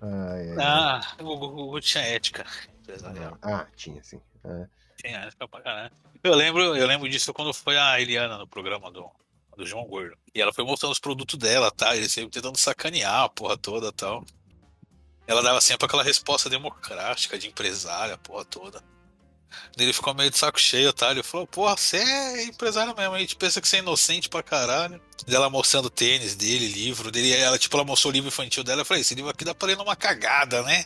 Ai, ai, ai. Ah, o Gugu tinha ética. Empresarial. Ah, tinha sim. É. Tinha pra caralho. Eu lembro, eu lembro disso quando foi a Eliana no programa do, do João Gordo. E ela foi mostrando os produtos dela, tá? Ele sempre tentando sacanear a porra toda e tal. Ela dava sempre aquela resposta democrática de empresária, a porra toda. Ele ficou meio de saco cheio, tá? Ele falou, porra, você é empresário mesmo, a gente pensa que você é inocente pra caralho. Ela mostrando tênis dele, livro dele, ela, tipo, ela mostrou o livro infantil dela, eu falei, esse livro aqui dá pra ler numa cagada, né?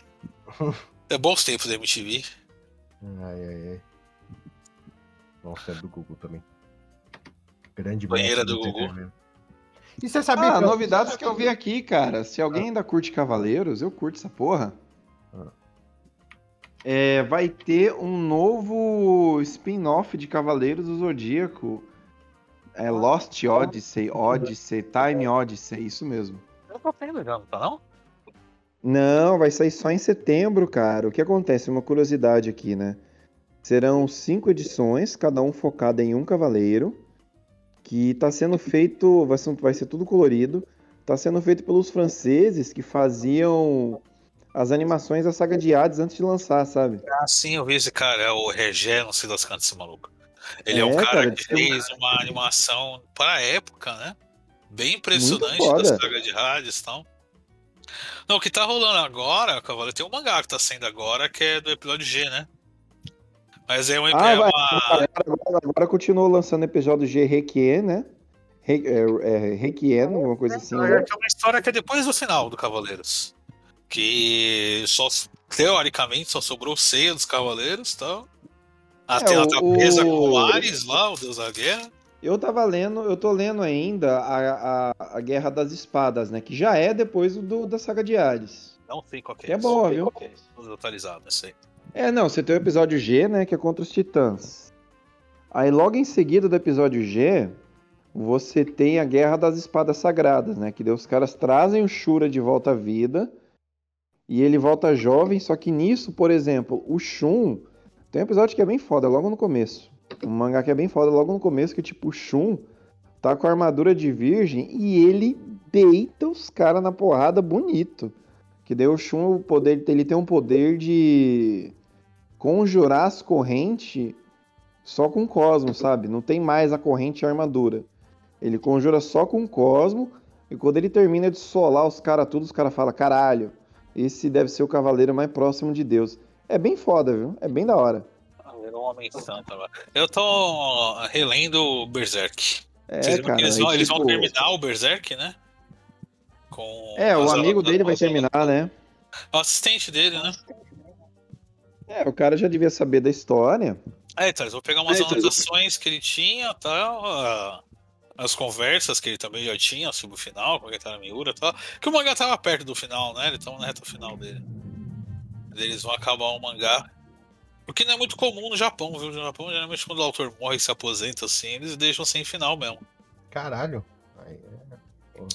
*laughs* é bons tempos da MTV. Ai, ai, ai. Nossa, é do Gugu também. Grande Banheira do Gugu. entretenimento. E você sabia Ah, que novidades que eu vi aqui, cara. Se alguém ainda curte Cavaleiros, eu curto essa porra. Ah. É, vai ter um novo spin-off de Cavaleiros do Zodíaco. É Lost Odyssey, Odyssey, Time Odyssey, isso mesmo. Eu tô tendo já, não tá não? Não, vai sair só em setembro, cara. O que acontece? Uma curiosidade aqui, né? Serão cinco edições, cada um focada em um cavaleiro, que tá sendo feito, vai ser, vai ser tudo colorido, tá sendo feito pelos franceses que faziam as animações da saga de Hades antes de lançar, sabe? Ah, sim, eu vi esse cara, é o Regé, não sei das cantas, esse maluco. Ele é, É, um cara, cara, que fez uma animação para a época, né? Bem impressionante da saga de Hades e tal. Não, o que tá rolando agora, Cavaleiro, tem um mangá que tá saindo agora, que é do episódio G, né? Mas é, um, Ah, é vai. uma. Agora, agora continuou lançando episódio G Requiem, né? Re, é, é, Requiem, alguma coisa assim. É né? uma história que é depois do final do Cavaleiros. Que só, teoricamente, só sobrou ceia dos Cavaleiros e tal. A É, Atena tá o- com o Ares lá, o deus da guerra. Eu tava lendo, eu tô lendo ainda a, a, a Guerra das Espadas, né? Que já é depois do, da saga de Hades. Não sei qual que é. É boa, viu? que é. É, não, você tem o episódio G, né? Que é contra os titãs. Aí logo em seguida do episódio G, você tem a Guerra das Espadas Sagradas, né? Que os caras trazem o Shura de volta à vida. E ele volta jovem, só que nisso, por exemplo, o Shun. Tem um episódio que é bem foda, logo no começo. Um mangá que é bem foda logo no começo, que tipo, o Shun tá com a armadura de virgem e ele deita os caras na porrada bonito. Que daí o Shun, o poder, ele tem um poder de conjurar as correntes só com cosmo, sabe? Não tem mais a corrente e a armadura. Ele conjura só com cosmo e quando ele termina de solar os caras tudo, os caras falam, caralho, esse deve ser o cavaleiro mais próximo de Deus. É bem foda, viu? É bem da hora. Homem. Eu tô relendo o Berserk. É, Vocês cara. que eles, vão, eles vão tipo, terminar o Berserk, né? Com É, o amigo dele vai terminar, né? O assistente dele, né? É, o cara já devia saber da história. É, então, eles vão pegar umas É, então, anotações que ele tinha, tal, as conversas que ele também já tinha sobre o final, com a Guitarra Miura e tal. Que o mangá tava perto do final, né? Ele tava na reta final dele. Eles vão acabar o mangá. O que não é muito comum no Japão, viu? No Japão, geralmente, quando o autor morre e se aposenta assim, eles deixam sem final mesmo. Caralho. Aí,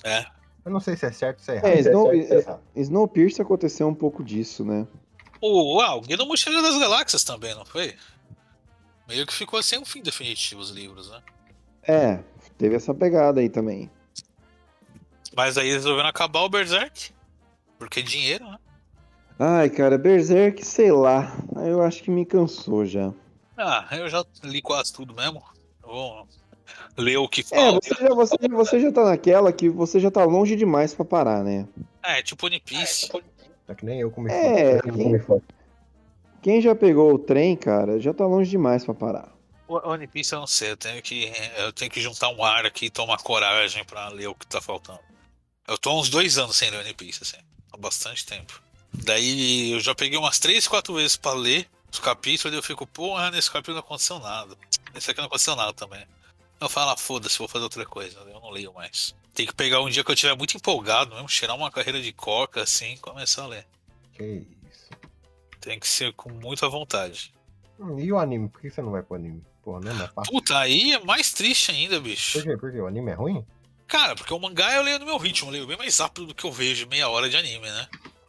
é. É. Eu não sei se é certo ou se é errado. É, Snow, certo, se é errado. Snowpiercer aconteceu um pouco disso, né? O, ah, o Guia da Mochila das Galáxias também, não foi? Meio que ficou sem um fim definitivo os livros, né? É, teve essa pegada aí também. Mas aí resolveram acabar o Berserk. Porque dinheiro, né? Ai, cara, Berserk, sei lá. Eu acho que me cansou já. Ah, eu já li quase tudo mesmo. Vou ler o que É, falta. você já, você, você já tá naquela que você já tá longe demais pra parar, né? É, tipo One Piece. É que nem eu comecei. É, Eu comecei. Quem já pegou o trem, cara, já tá longe demais pra parar. O One Piece eu não sei, eu tenho que, eu tenho que juntar um ar aqui e tomar coragem pra ler o que tá faltando. Eu tô há uns dois anos sem ler One Piece, assim, há bastante tempo. Daí eu já peguei umas três, quatro vezes pra ler os capítulos e eu fico, porra, nesse capítulo não aconteceu nada. Nesse aqui não aconteceu nada também. Eu falo, ah, foda-se, vou fazer outra coisa, eu não leio mais. Tem que pegar um dia que eu estiver muito empolgado mesmo, tirar uma carreira de coca assim e começar a ler. Que isso. Tem que ser com muita vontade. Hum, E o anime? Por que você não vai pro anime? Porra, não é fácil. Puta, aí é mais triste ainda, bicho. Por quê? Por quê? O anime é ruim? Cara, porque o mangá eu leio no meu ritmo, eu leio bem mais rápido do que eu vejo meia hora de anime, né?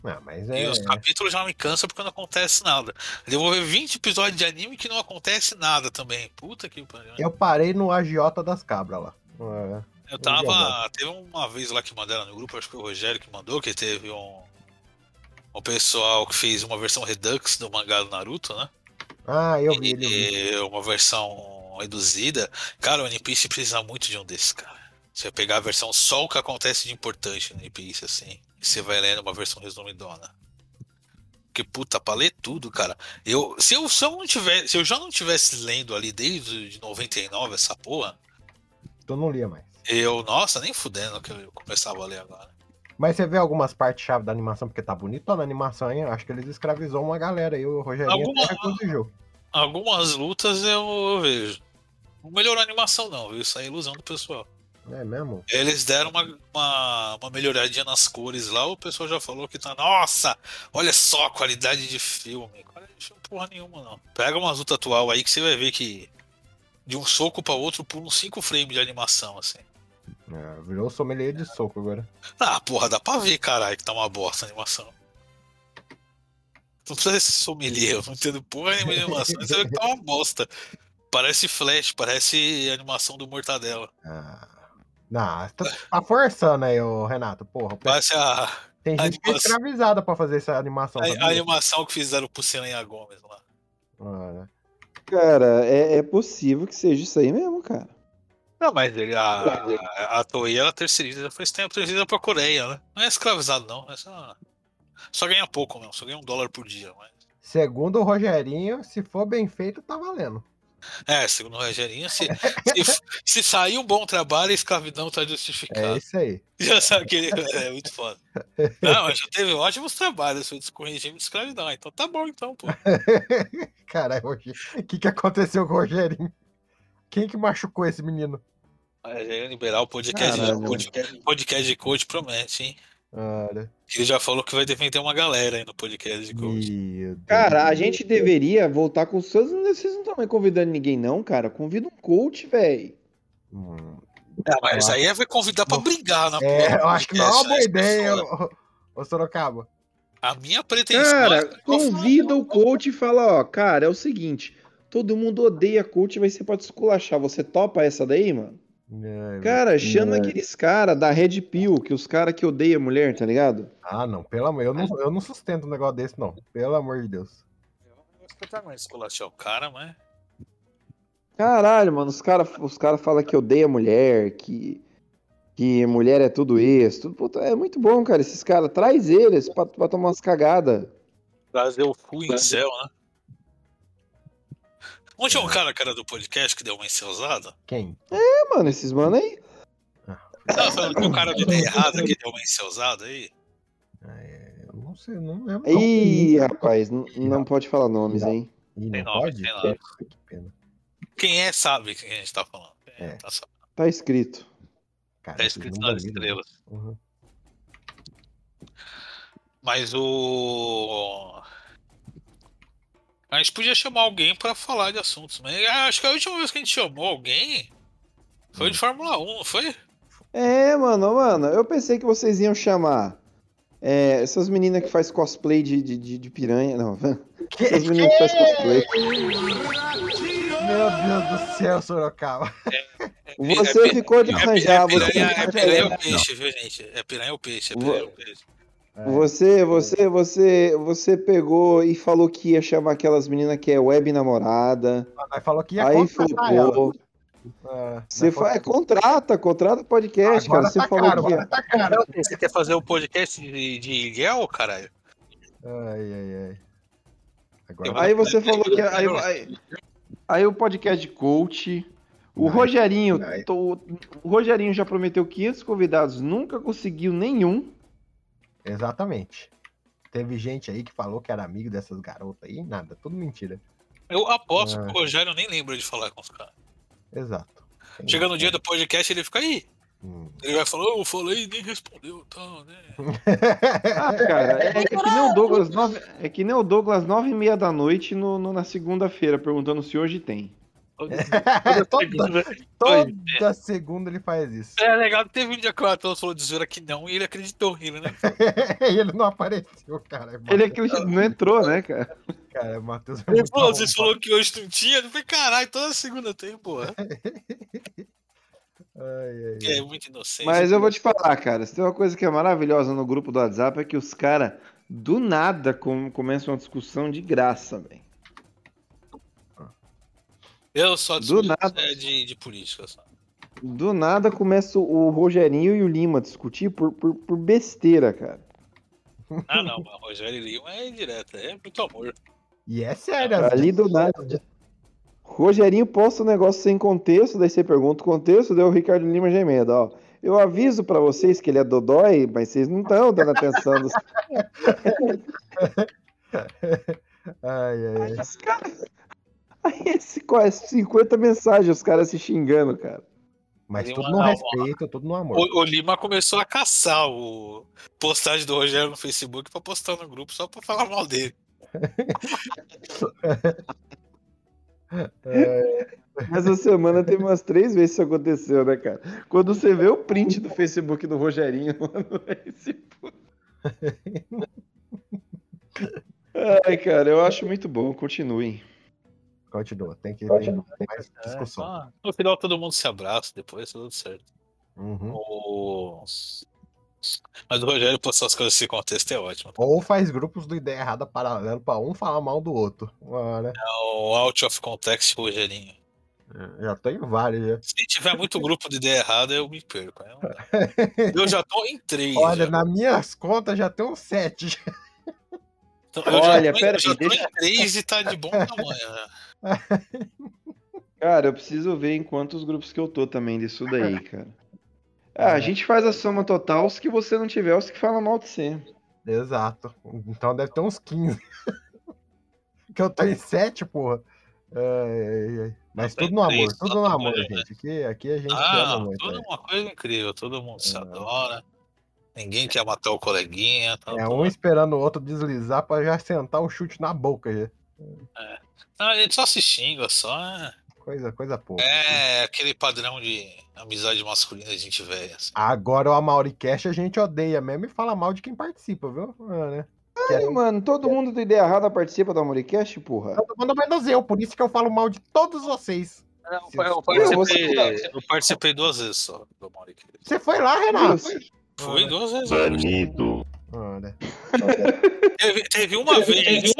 Ah, mas E é. os capítulos já me cansam porque não acontece nada. Eu vou ver 20 episódios de anime que não acontece nada também. Puta que pariu. Eu parei no agiota das cabras lá. É. Eu tava. Teve uma vez lá que mandaram no grupo, acho que foi o Rogério que mandou, que teve um. Um pessoal que fez uma versão Redux do mangá do Naruto, né? Ah, eu vi ele. eu vi. E uma versão reduzida. Cara, o One Piece precisa muito de um desses, cara. Você pegar a versão só o que acontece de importante no One Piece, assim. E você vai lendo uma versão resumidona. Porque, puta, pra ler tudo, cara. Eu, se, eu, se, eu não tivesse, se eu já não tivesse lendo ali desde de 99 essa porra, Tu não lia mais. eu, nossa, nem fudendo que eu começava a ler agora. Mas você vê algumas partes-chave da animação, porque tá bonitona a animação, hein? Acho que eles escravizou uma galera aí, o Rogerinho Alguma- recusou. Algumas lutas eu, eu vejo. Não melhorou a animação, não, viu? Isso aí é ilusão do pessoal. É mesmo? Eles deram uma, uma, uma melhoradinha nas cores lá, o pessoal já falou que tá. Nossa! Olha só a qualidade de filme. Qualidade de filme porra nenhuma, não. Pega uma luta atual aí que você vai ver que de um soco pra outro pulam 5 frames de animação, assim. É, virou sommelier de soco agora. Ah, porra, dá pra ver, caralho, que tá uma bosta a animação. Não precisa ser sommelier, eu não entendo porra nenhuma de animação, você vê que tá uma bosta. Parece Flash, parece animação do Mortadela. Ah. Não, tá, tá forçando aí, ô Renato. Porra, Parece a, tem gente que é escravizada pra fazer essa animação. a, a animação que fizeram pro Senha Gomes lá. Ah, né? Cara, é, é possível que seja isso aí mesmo, cara. Não, mas ele, a, a, a Toei ela terceiriza já faz tempo, terceiriza pra Coreia, né? Não é escravizado, não. É só, só ganha pouco mesmo, só ganha um dólar por dia. Mas... Segundo o Rogerinho, se for bem feito, tá valendo. É, segundo o Rogerinho, se, se, se sair um bom trabalho, a escravidão tá É justificada. isso aí. Já sabe que ele é muito foda. Não, mas já teve ótimos trabalhos com regime de escravidão. Então tá bom, então, pô. *laughs* Caralho. O que, que aconteceu com o Rogerinho? Quem que machucou esse menino? Rogerinho liberar o podcast, Caralho. podcast, podcast de coach promete, hein? Olha. Ele já falou que vai defender uma galera aí no podcast de coach. Cara, a gente deveria voltar com os seus. Vocês não estão mais convidando ninguém, não, cara. Convida um coach, velho. Hum, Ah, mas aí vai convidar pra brigar na É, porra eu acho que não é uma boa né? ideia, ô, ô Sorocaba. A minha pretensão Cara, é- convida o coach e fala, ó, cara, é o seguinte, todo mundo odeia coach, mas você pode esculachar. Você topa essa daí, mano? Ai, Cara, chama aqueles caras da Red Pill, que os caras que odeiam mulher, tá ligado? Ah, não, pelo amor, eu não, eu não sustento um negócio desse, não. Pelo amor de Deus. Eu não vou escutar mais esculachar o cara, mas. Caralho, mano, os caras os cara falam que odeia mulher, que, que mulher é tudo isso. Tudo, puta, é muito bom, cara, esses caras. Traz eles pra, pra tomar umas cagadas. Trazer o Fu em céu, né? Onde é um cara, cara do podcast que deu uma enceusada? Quem? É, mano, esses mano aí. Tá falando que o cara do ideia errada que deu uma enceusada aí? É, eu não sei, não lembro. Ih, rapaz, n- não pode falar nomes, hein? Ih, Tem não nome, pode? tem nome. Que pena. Quem é sabe quem a gente tá falando. É. Tá, só- Tá escrito. Cara, tá escrito não nas validam. estrelas. Uhum. Mas o. A gente podia chamar alguém pra falar de assuntos, mas acho que a última vez que a gente chamou alguém foi de Fórmula 1, não foi? É, mano, mano, eu pensei que vocês iam chamar é, essas meninas que faz cosplay de, de, de, de piranha. Não, *laughs* essas meninas que faz cosplay. Meu Deus do céu, Sorocaba. Você ficou de É, arranjar, é você é piranha o peixe, viu, gente? É piranha o peixe, é piranha o peixe. Você, você, você, você pegou e falou que ia chamar aquelas meninas que é web namorada. Aí falou que ia Aí flopou. Ah, Você mas fa... foi- é, contrata, contrata podcast, Agora cara. Você tá falou caro, que ia. tá caro. Você quer fazer o podcast de, de Ilhéu, caralho? Ai, ai, ai. Agora Aí você falou que. Aí, aí, aí o podcast de coach. O Rogerinho, tô- o Rogerinho já prometeu 500 convidados, nunca conseguiu nenhum. Exatamente. Teve gente aí que falou que era amigo dessas garotas aí, nada, tudo mentira. Eu aposto Ah. que o Rogério nem lembra de falar com os caras. Exato. Tem- Chega no dia do podcast, ele fica aí. Hum. Ele vai falar, "Ô, eu falei e nem respondeu tal, né? *laughs* Ah, cara, é, é que nem o Douglas, nove, é que nem o Douglas, nove e meia da noite no, no- na segunda-feira, perguntando se hoje tem. *laughs* toda, toda segunda ele faz isso. É legal que teve um dia que o Matheus falou de zoeira que não e ele acreditou, ele, né? *laughs* E ele não apareceu, cara. Ele acredita, não entrou, né, cara? Cara, Matheus é Ele muito falou, que hoje não tinha? Eu falei, caralho, toda segunda tem, porra. *laughs* Ai, ai, É muito inocente. Mas eu vou te falar, cara, se tem uma coisa que é maravilhosa no grupo do WhatsApp é que os caras, do nada, com- começam uma discussão de graça, velho. Eu só Do discuto nada. é, de, de política, só. Do nada começa o Rogerinho e o Lima a discutir por, por, por besteira, cara. Ah, não, mas Rogério Lima é direto, é muito amor. E é sério, Ali do nada. Rogerinho posta um negócio sem contexto, daí você pergunta o contexto, daí o Ricardo Lima já emenda, ó. Eu aviso pra vocês que ele é dodói, mas vocês não estão dando atenção. Dos... *laughs* Ai, ai, ai. Os caras... Aí esse, quase 50 mensagens, os caras se xingando, cara. Mas tudo no uma- respeito, tudo no amor. O, o Lima começou a caçar o postagem do Rogério no Facebook pra postar no grupo só pra falar mal dele. *laughs* É, Essa semana teve umas três vezes isso aconteceu, né, cara? Quando você vê o print do Facebook do Rogerinho, *laughs* se puta. *laughs* Ai, cara, eu acho muito bom. Continuem. Continua, tem que Continua. ter mais discussão. Ah, no final todo mundo se abraça, depois tudo certo. Uhum. O- Mas o Rogério postar as coisas sem contexto é ótimo. Ou faz grupos do Ideia Errada paralelo pra um falar mal do outro. Ah, né? É o Out of Context Rogerinho. Já tenho vários já. Se tiver muito grupo de ideia errada, eu me perco. né? Dá. *laughs* Eu já tô em três. Olha, já. nas minhas contas já tem uns sete. Então, Olha, já tô, em- pera eu já aí, tô deixa- em três e tá de bom tamanho. né? *laughs* Cara, eu preciso ver em quantos grupos que eu tô também disso daí, *laughs* cara. Ah, a gente faz a soma total, os que você não tiver, os que falam mal de você. Exato. Então deve ter uns 15. *laughs* que eu tô em sete, porra. Ai, ai, ai. Mas tudo no amor, tudo no amor, bom, né? gente. Aqui, aqui a gente Ah, ama muito. tudo é. uma coisa incrível. Todo mundo se É. adora. Ninguém quer matar o coleguinha. Tá, É um esperando o outro deslizar pra já sentar o chute na boca. Já. Não, a gente só se xinga, só. é- Coisa, coisa pouca. É aquele padrão de amizade masculina a gente vê. Assim. Agora o Amauricast a gente odeia mesmo e fala mal de quem participa, viu? Ah, né? Ai, mano, todo mundo do Ideia Errada participa da Moricast, porra. Todo mundo menos eu, por isso que eu falo mal de todos vocês. Eu, Sim. eu você- participei, eu participei duas vezes só do Maurício. Você foi lá, Renato? Fui duas vezes. Banido. Né? *laughs* Teve, teve uma vez que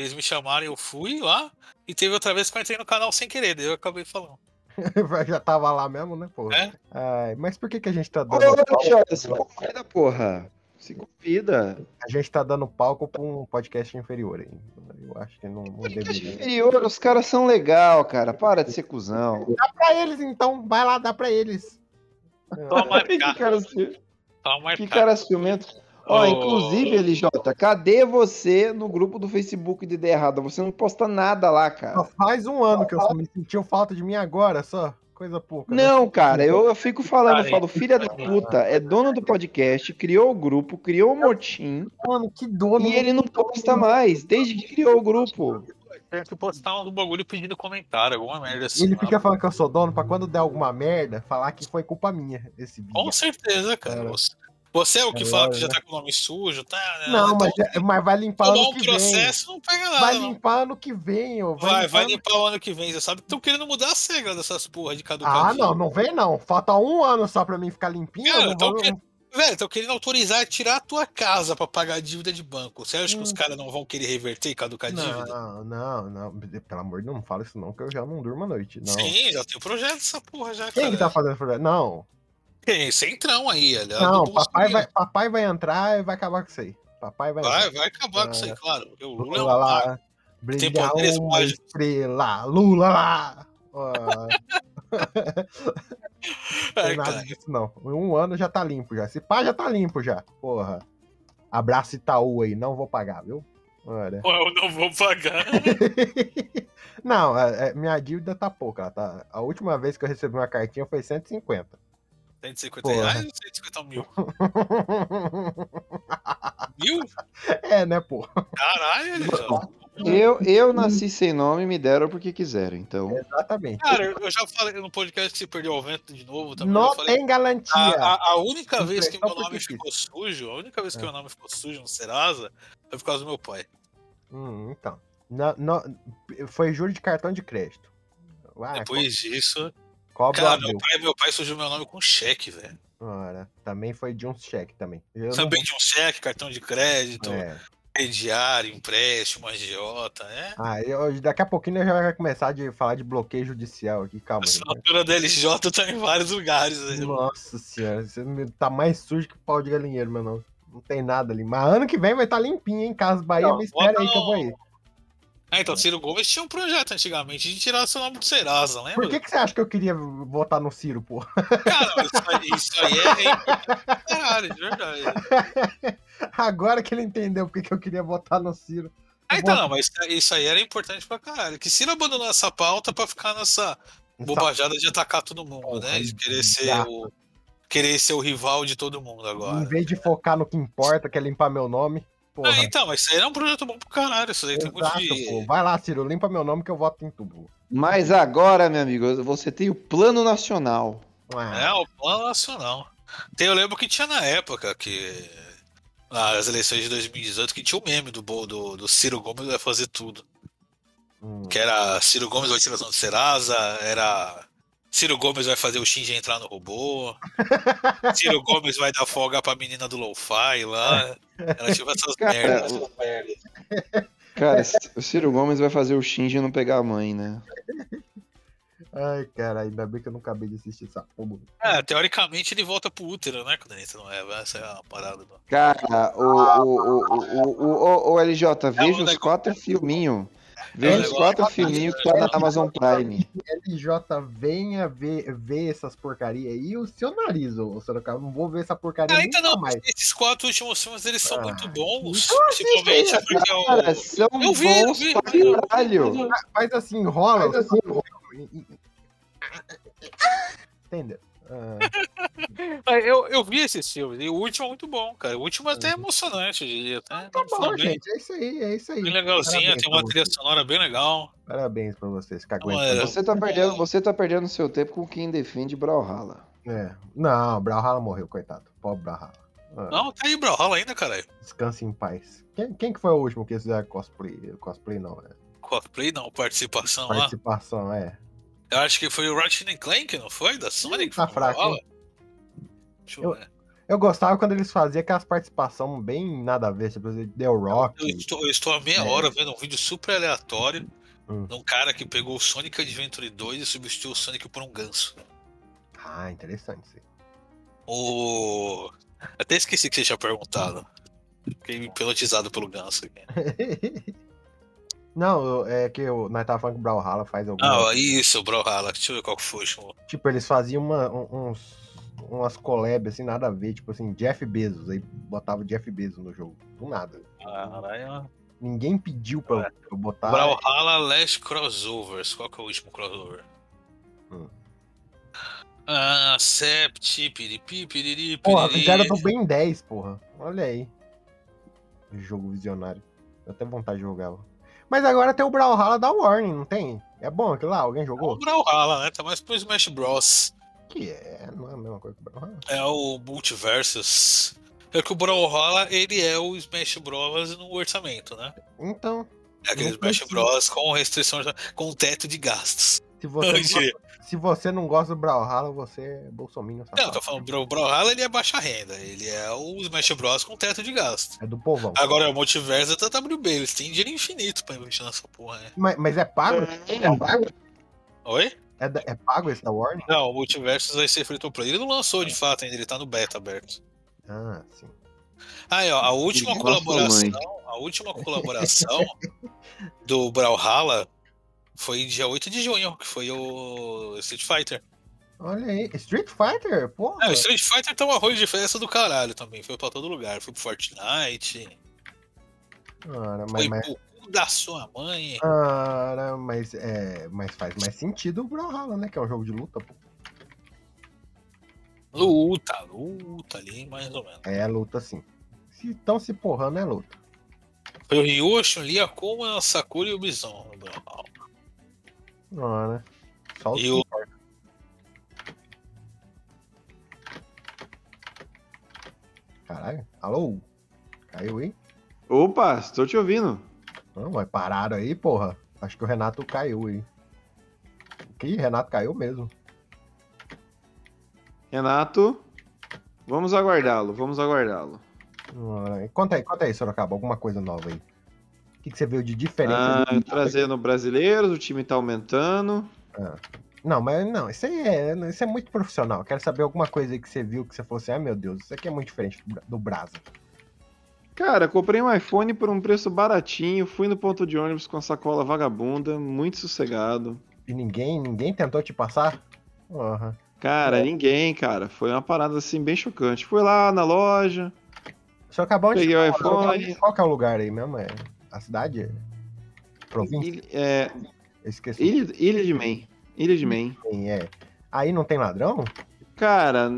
eles me chamaram, eu fui lá. E teve outra vez que eu entrei no canal sem querer, daí eu acabei falando. *laughs* Já tava lá mesmo, né, porra? É? Ai, mas por que, que a gente tá Ô, dando ô, Jota, se convida, porra. Se convida. a gente tá dando palco pra um podcast inferior aí. Eu acho que não, não Podcast deveria. inferior, os caras são legal, cara. Para de ser cuzão. Dá pra eles então, vai lá, dá pra eles. Toma *laughs* que cara, ci- toma que marcar. cara ciumento. Ó, Ô. inclusive, LJ, cadê você no grupo do Facebook de Ideia Errada? Você não posta nada lá, Só cara. faz um ano que eu me sentiu falta de mim agora, só. Coisa pouca. né? Não, cara, eu, eu fico falando, eu falo, filha da puta, é dono do podcast, criou o grupo, criou o motim, Mano, que dono. e ele não posta mais, desde que criou o grupo. Tem que postar um bagulho pedindo comentário, alguma merda assim. Ele fica falando que eu sou dono pra quando der alguma merda, falar que foi culpa minha esse vídeo. Com certeza, cara. Cara. Você, é o que É, fala que já né? tá com o nome sujo, tá? né? Não, Então, mas, já- mas vai limpar ano um que vem. processo não pega nada. Vai limpar ano que vem, ó. Vai, vai ano- limpar o ano que vem. Você sabe que estão querendo mudar as regras dessas porra de Ah, caducadinho. não, não vem não. Falta um ano só pra mim ficar limpinho. Cara, não vou- que- Velho, estão querendo autorizar tirar a tua casa pra pagar a dívida de banco. Você acha que os Hum. caras não vão querer reverter e caducar a dívida? Não, não, não. Pelo amor de Deus, não fala isso não, que eu já não durmo à noite. Não. Sim, já tem projeto dessa porra já, Quem cara. que tá fazendo projeto? Não, Tem centrão aí, aliás. não, do papai vai, papai vai entrar e vai acabar com isso aí. Papai vai Vai, vai acabar com isso aí, É. claro. porque O Lula é um Lula lá, Tem poderes mágicos. estrela, Lula lá. É, *laughs* tem nada cara. disso não. Um ano já tá limpo já. Esse pá já tá limpo já. Porra. Abraço Itaú aí, não vou pagar, viu? Olha. Eu não vou pagar. *laughs* não, é- é, minha dívida tá pouca. Tá, a última vez que eu recebi uma cartinha foi 150. 150 Porra. reais ou 150 mil? *laughs* Mil? é, né, pô? Caralho, Alexandre. Eu, eu nasci sem nome e me deram porque quiseram, então. Exatamente. Cara, eu eu já falei no podcast que você perdeu o vento de novo também. Não falei, tem garantia. a, a- a única vez que meu nome ficou sujo, a única vez que É. meu nome ficou sujo no Serasa foi por causa do meu pai. Hum, então. Não- não- foi juro de cartão de crédito. Ah, Depois disso. Co- cobra Cara, meu pai, meu pai sujou meu nome com cheque, velho. Ora, também foi de um cheque também. Eu não Também de um cheque, cartão de crédito, é. crediário, empréstimo, agiota, né? Ah, eu, daqui a pouquinho eu já vai começar de falar de bloqueio judicial aqui, calma. A assinatura da LJ tá em vários lugares. né? Nossa senhora, você tá mais sujo que pau de galinheiro, meu não. Não tem nada ali. Mas ano que vem vai estar limpinho, hein? Casa Bahia, Não, me espera aí que eu vou ir. Ah, então, Ciro Gomes tinha um projeto antigamente de tirar seu nome do Serasa, lembra? Por que, que você acha que eu queria votar no Ciro, pô? Cara, isso aí, isso aí é, caralho, de verdade. *laughs* Agora que ele entendeu porque que eu queria votar no Ciro. Ah, então, não, mas isso aí era importante pra caralho. Que Ciro abandonou essa pauta pra ficar nessa bobajada de atacar todo mundo, né? De querer ser o. Querer ser o rival de todo mundo Em agora. vez de focar no que importa, que é limpar meu nome. Porra. Ah, então, mas isso aí era um projeto bom pro caralho. Isso aí tem muito Exato, de. pô. Vai lá, Ciro, limpa meu nome que eu voto em tudo. Mas agora, meu amigo, você tem o plano nacional. Ah, É, o plano nacional. Tem, eu lembro que tinha na época que. Nas eleições de 2018, que tinha o meme do, do, do Ciro Gomes vai fazer tudo. hum. Que era Ciro Gomes vai tirar o som do Serasa, era. Ciro Gomes vai fazer o Shinji entrar no robô. *laughs* Ciro Gomes vai dar folga pra menina do Lo-Fi lá. Era tipo essas merdas. Cara, o Ciro Gomes vai fazer o Shinji não pegar a mãe, né? Ai, cara, ainda bem que eu não acabei de assistir essa porra. É, teoricamente ele volta pro útero, né? Quando ele no Eva. Essa é a parada do. Cara, o, o, o, o, o, o, o LJ, veja os negócio- quatro filminhos. Veja os quatro filminhos que tá na Amazon Prime. LJ, venha ver, ver essas porcaria aí e o seu nariz, ô Sorocaba. Não vou ver essa porcaria Ah, nunca então não, mais. esses quatro últimos filmes eles são Ah. muito bons. Então Principalmente porque é Cara, o. são Eu vi, eu bons vi, pra eu vi. caralho. Faz assim, enrola. Faz assim. Entendeu? Ah, Ah, Eu, eu vi esses filmes, e o último é muito bom, cara. O último é até emocionante, eu diria. Tá, Uhum. tá bom, bem, gente. É isso aí, é isso aí. bem legalzinho, Parabéns tem uma trilha sonora bem legal. Parabéns pra vocês que Não, é. aguentam. Você tá perdendo, você tá perdendo seu tempo com quem defende Brawlhalla. É. Não, Brawlhalla morreu, coitado. Pobre Brawlhalla. Ah, Não, tá aí, Brawlhalla ainda, caralho. Descanse em paz. Quem, quem que foi o último que fizeram cosplay? Cosplay não, é. Cosplay não, participação lá. Participação, é. Eu acho que foi o Ratchet Clank, não foi? Da Sonic? tá fraco, eu Eu- ver. Eu gostava quando eles faziam aquelas participações bem nada a ver, tipo, The Rock. Eu estou, eu estou há meia É. hora vendo um vídeo super aleatório Hum. de um cara que pegou o Sonic Adventure 2 e substituiu o Sonic por um ganso. Ah, interessante aí. O. Até esqueci que você tinha perguntado. Fiquei hipnotizado pelo ganso aqui. *laughs* Não, eu- é que eu, nós tava falando que o Brawlhalla faz algum. Ah, isso, Brawlhalla. Deixa eu ver qual que foi. eu- Tipo, eles faziam uma- um- uns, umas collabs assim, nada a ver. Tipo assim, Jeff Bezos. Aí botava Jeff Bezos no jogo. Do nada. Caralho. Ninguém pediu pra, eu- pra eu botar. Brawlhalla Last Crossovers. Qual que é o último crossover? Hum. Ah, Sept, piriri, piriri, Porra, piriri. fizeram do Ben 10, porra. Olha aí. Jogo visionário. Deu até vontade de jogar. ó. Mas agora tem o Brawlhalla da Warning, não tem? É bom aquilo lá? Alguém É o jogou? Brawlhalla, né? Tá mais pro Smash Bros. Que é, não é a mesma coisa que o Brawlhalla. É o Multiversus. É que o Brawlhalla, ele é o Smash Bros no orçamento, né? Então, É aquele Smash. Bros com restrição, com teto de gastos. Se você, não gosta, se você não gosta do Brawlhalla, você é bolsominion Não, eu safado. tô falando, o Brawlhalla ele é baixa renda. Ele é o Smash Bros com teto de gasto. É do povão. Agora, o multiverso é TWB, eles têm dinheiro infinito pra investir nessa porra, né? Mas, mas é pago? É pago? Oi? É, da- é pago esse da Warner? Não, o multiverso vai ser free to play. Ele não lançou de fato ainda, ele tá no beta aberto. Ah, sim. Aí, ó, a última Nossa, colaboração, mãe. a última colaboração *laughs* do Brawlhalla foi dia 8 de junho, que foi o Street Fighter. Olha aí. Street Fighter? Porra. É, o Street Fighter tá um arroz de festa do caralho também, foi pra todo lugar. Foi pro Fortnite, Cara, mas, foi mas, pro cu da sua mãe. cara, mas, é, mas faz mais sentido o Brawlhalla, né? Que é um jogo de luta, pô. Luta, luta ali, mais ou menos. É luta sim. Se estão se porrando, é luta. Foi o Ryu, Chun-Li, a Kuma, Sakura e o Bison Não, né? Só o E o- Caralho. Alô? Caiu aí? Opa, estou te ouvindo. Não, mas pararam aí, porra. Acho que o Renato caiu aí. Que Renato caiu mesmo. Renato, vamos aguardá-lo, vamos aguardá-lo. Ah, Conta aí, conta aí, Sorocaba, alguma coisa nova aí. O que, que você viu de diferente? Ah, do- trazendo brasileiros, o time tá aumentando. Não, mas não, isso aí é, isso é muito profissional. Quero saber alguma coisa aí que você viu que você falou assim, ah, meu Deus, isso aqui é muito diferente do, do Brasa. Cara, comprei um iPhone por um preço baratinho, fui no ponto de ônibus com a sacola vagabunda, muito sossegado. E ninguém, ninguém tentou te passar? Porra. Cara, ninguém, cara. Foi uma parada assim bem chocante. Fui lá na loja, Sorocaba, onde Peguei o iPhone. Qual que é o lugar aí mesmo? É a cidade? Província? ilha, é, esqueci. ilha, ilha de Man. Ilha de Man. É. Aí não tem ladrão? Cara,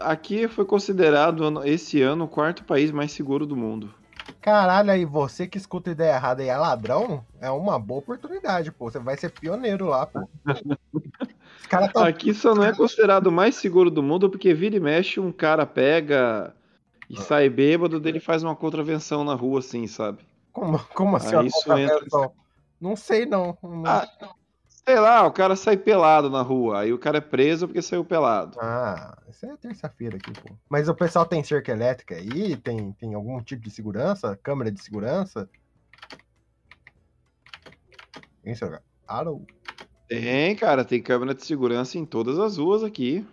aqui foi considerado esse ano o quarto país mais seguro do mundo. Caralho, aí você que escuta ideia errada e é ladrão, é uma boa oportunidade, pô. Você vai ser pioneiro lá, pô. *laughs* Tão. Aqui só não é considerado o mais seguro do mundo porque vira e mexe um cara pega e sai bêbado, dele faz uma contravenção na rua assim, sabe? Como, como assim? Uma isso contravenção? Não sei, não. Não- Ah, sei lá, o cara sai pelado na rua, aí o cara é preso porque saiu pelado. Ah, isso é terça-feira aqui, pô. Mas o pessoal tem cerca elétrica aí? Tem, tem algum tipo de segurança? Câmera de segurança? Hein, senhor? Alô? Tem, cara, tem câmera de segurança em todas as ruas aqui.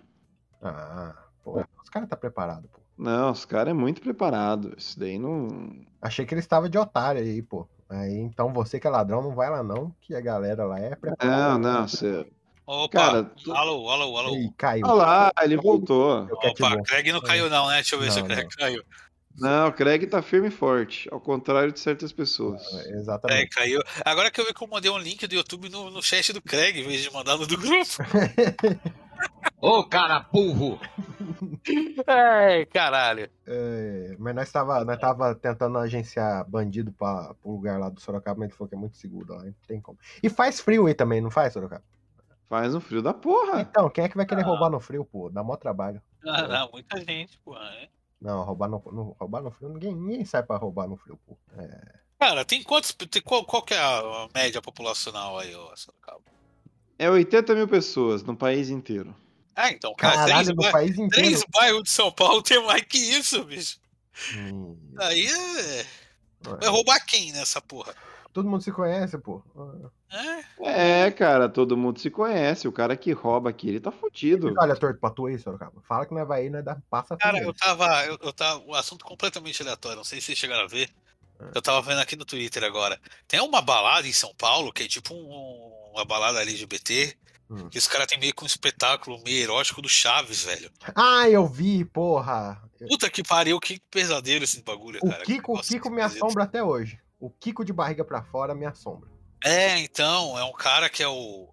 Ah, pô. Os caras tá preparado, pô. Não, os caras é muito preparado. Isso daí não. Achei que ele estava de otário aí, pô. Aí, então você que é ladrão, não vai lá não, que a galera lá é preparada. Não, não, você. Opa, Cara, tu- alô, alô, alô. Ih, caiu. Olha lá, ele voltou. Opa, ver. Craig não caiu não, né? Deixa eu ver se Não, o Craig não. caiu. Não, o Craig tá firme e forte, ao contrário de certas pessoas. Craig Exatamente. caiu. Agora que eu vi que eu mandei um link do YouTube no, no chat do Craig, em vez de mandar no do grupo. *laughs* Ô, cara burro! *laughs* Ai, caralho. É, mas nós tava, nós tava tentando agenciar bandido pra, pro lugar lá do Sorocaba, mas ele falou que é muito seguro lá, não tem como. E faz frio aí também, não faz, Sorocaba? Faz um frio da porra. Então, quem é que vai querer Ah. roubar no frio, pô? Dá mó trabalho. Ah, não, muita gente, pô. né? Não, roubar no, no- roubar no frio, ninguém, ninguém sai pra roubar no frio, pô. Cara, tem quantos. Tem, qual, qual que é a a média populacional aí, ó, Sorocaba? É 80 mil pessoas no país inteiro. Ah, então, cara, três, Caralho, no bai- país inteiro. três bairros de São Paulo tem mais que isso, bicho. Hum, Aí é. Vai ué, roubar quem nessa porra? todo mundo se conhece, pô. É? É, cara, todo mundo se conhece. O cara que rouba aqui, ele tá fudido. Olha, torto pra tu aí, Sorocaba. Fala que nós vai aí, nós dá, passa Cara, eu tava. Eu, eu tava. Um assunto completamente aleatório, não sei se vocês chegaram a ver. Eu tava vendo aqui no Twitter agora. Tem uma balada em São Paulo que é tipo um- uma balada LGBT. Hum. Que os caras tem meio que um espetáculo meio erótico do Chaves, velho. Ah, eu vi, porra. Puta que pariu, que pesadelo esse bagulho, O cara. Kiko, o Kiko me assombra até hoje. O Kiko de barriga pra fora me assombra. É, então, é um cara que é o.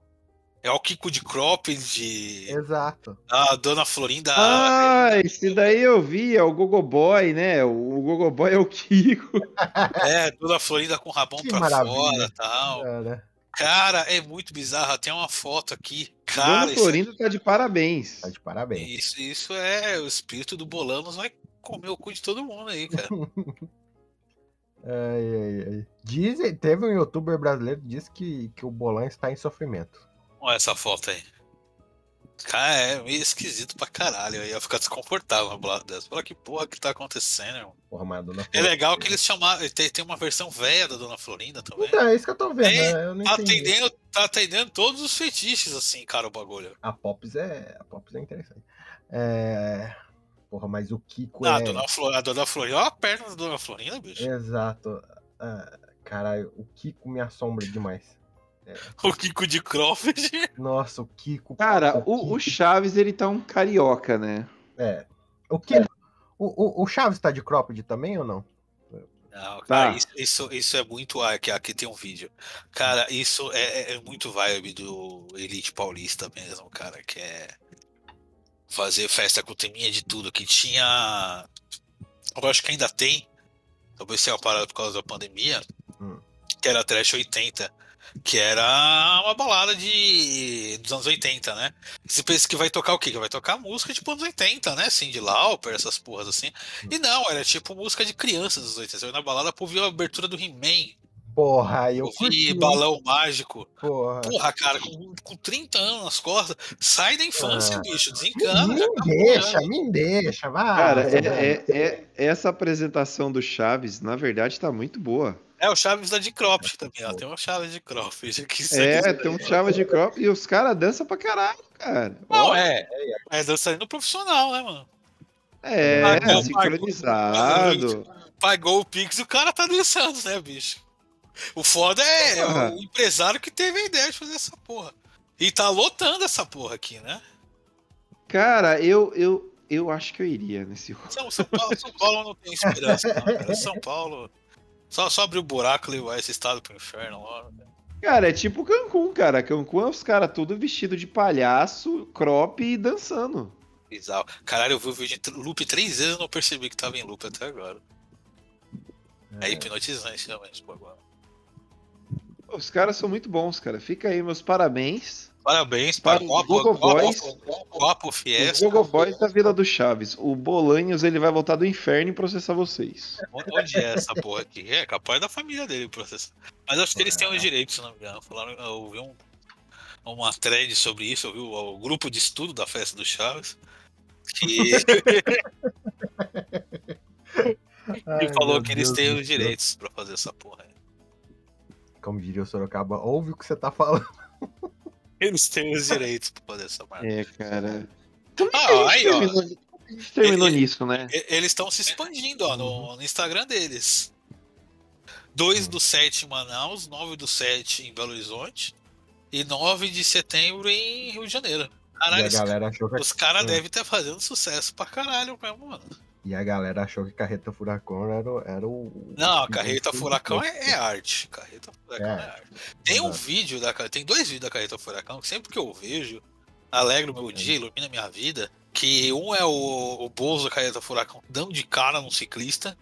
É o Kiko de cropped, Exato. a Dona Florinda. Ah, esse daí eu vi, é o Gogo Boy, né? O Gogo Boy é o Kiko. *laughs* É, Dona Florinda com o rabão Que pra maravilha. fora e tal. Cara, Cara, é muito bizarro. Tem uma foto aqui. Dona Cara, isso, Florinda tá de parabéns. tá de parabéns. isso, isso é. O espírito do Bolanos vai comer o cu de todo mundo aí, cara. *laughs* Ai, ai, ai. Dizem, teve um youtuber brasileiro que disse que, que o Bolan está em sofrimento. Olha essa foto aí. Cara, é meio esquisito pra caralho. Eu ia ficar desconfortável uma bolada dessa. Fala que porra que tá acontecendo, irmão. Porra, mas a dona É Florinda- legal que eles chamaram. Tem, tem uma versão velha da Dona Florinda também. Então, é isso que eu tô vendo, É, né? Eu não Tá atendendo, tá atendendo todos os fetiches, assim, cara, o bagulho. A Pops é. A Pops é interessante. É. Porra, mas o Kiko Ah, a, é. Dona Flor, a Dona Florinda, olha a perna da Dona Florinda, bicho. Exato. Ah, caralho, o Kiko me assombra demais. *laughs* O Kiko de Crawford. Nossa, o Kiko. Cara, o, Kiko- o Chaves, ele tá um carioca, né? É. O, que... o, o, o Chaves tá de cropped também ou não? Não, cara, Tá. isso, isso, isso é muito. ah, Aqui, aqui tem um vídeo. Cara, isso é, é- é muito vibe do Elite Paulista mesmo, cara, que é fazer festa com teminha de tudo. Que tinha. Eu acho que ainda tem. Talvez seja uma parada por causa da pandemia. Hum. Que era Trash 80. Que era uma balada de dos anos 80, né? Você pensa que vai tocar o quê? Que vai tocar música tipo anos 80, né? Cindy Lauper, essas porras assim. E não, era tipo música de crianças dos 80. Você vai na balada pra ouvir a abertura do He-Man, Porra, aí eu curti. Balão Mágico. Porra. Porra, cara, com, com 30 anos nas costas, sai da infância, Ah. bicho, desencana. Me já tá deixa, me deixa, vai. Cara, é, é- é- essa apresentação do Chaves, na verdade, tá muito boa. É o Chaves da de Cropped também, ó. Tem uma Chaves de Cropped aqui. É, tem um Chaves de crop *laughs* e os caras dançam pra caralho, cara. Não, Ó, é. É dançarino profissional, né, mano? É, Ah, não, sincronizado. Pagou o Pix e o cara tá dançando, né, bicho? O foda é Porra. o empresário que teve a ideia de fazer essa porra. E tá lotando essa porra aqui, né? Cara, eu, eu, eu acho que eu iria nesse. São, São, Paulo, São Paulo não tem esperança, não, cara. São Paulo. Só, só abrir o buraco e levar esse estado pro inferno logo. Cara, é tipo Cancún, cara. Cancún é os caras tudo vestido de palhaço, crop e dançando. Bizarro. Caralho, eu vi o vídeo em loop três vezes e não percebi que tava em loop até agora. É, hipnotizante realmente, pô, agora. Os caras são muito bons, cara. Fica aí, meus parabéns. Parabéns Para para o Copo, Google Boys. Copo, Fiesta. Gogo Boys da Vila do Chaves. O Bolanhos, ele vai voltar do inferno e processar vocês. Onde é essa porra aqui? É capaz da família dele o processo. Mas acho que eles têm os direitos, se não me engano. Falaram, eu ouvi um, uma thread sobre isso, eu vi o, o grupo de estudo da festa do Chaves. Que, *laughs* Ai, que falou que eles Deus têm os direitos pra fazer essa porra. aí. Como diria o Sorocaba, ouve o que você tá falando. Eles têm os direitos pra fazer essa marca. É, cara. Ah, aí, ó. terminou, a gente terminou Ele- nisso, né? Eles estão se expandindo ó, no, no Instagram deles. 2 do 7 em Manaus, 9 do 7 em Belo Horizonte e 9 de setembro em Rio de Janeiro. Caralho, a os, galera achou que os caras É. devem estar fazendo sucesso pra caralho mesmo, mano. E a galera achou que Carreta Furacão era, o- era o. Não, o- Carreta Furacão é, é arte. Carreta Furacão é, É, arte. Tem um vídeo da tem dois vídeos da Carreta Furacão que sempre que eu vejo, alegra o meu dia, ilumina a minha vida. Que um é o, o Bozo da Carreta Furacão dando de cara num ciclista.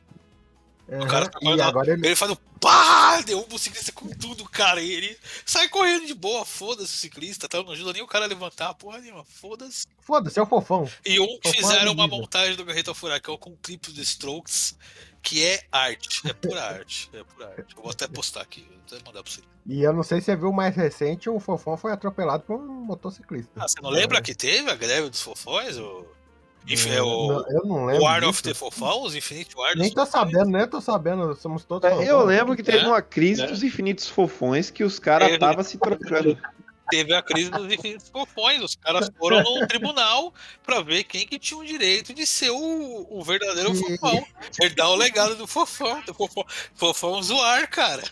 Aham, cara tá agora ele. Ele faz um pá, derruba o ciclista com tudo, cara. E ele sai correndo de boa, foda-se o ciclista, tá? Não ajuda nem o cara a levantar, porra nenhuma, foda-se. Foda-se, é o fofão. E um Tô fizeram uma montagem do Garreta Furacão com clipes do Strokes, que é arte, é pura arte, é pura arte. Eu vou até postar aqui, vou até mandar pra você. E eu não sei se você viu o mais recente, o fofão foi atropelado por um motociclista. Ah, você não lembra que teve a greve dos fofões? O, Inf- é É, o, eu não lembro. o War of disso. the Fofões, Infinite War Nem tô sabendo, nem tô sabendo. Somos todos. É, Eu lembro que teve É, uma crise é. dos infinitos fofões que os caras estavam se trocando. Teve a crise dos infinitos fofões. Os caras foram no *laughs* tribunal pra ver quem que tinha o direito de ser o, o verdadeiro fofão. Herdar o legado do fofão. Do fofão, fofão zoar, cara.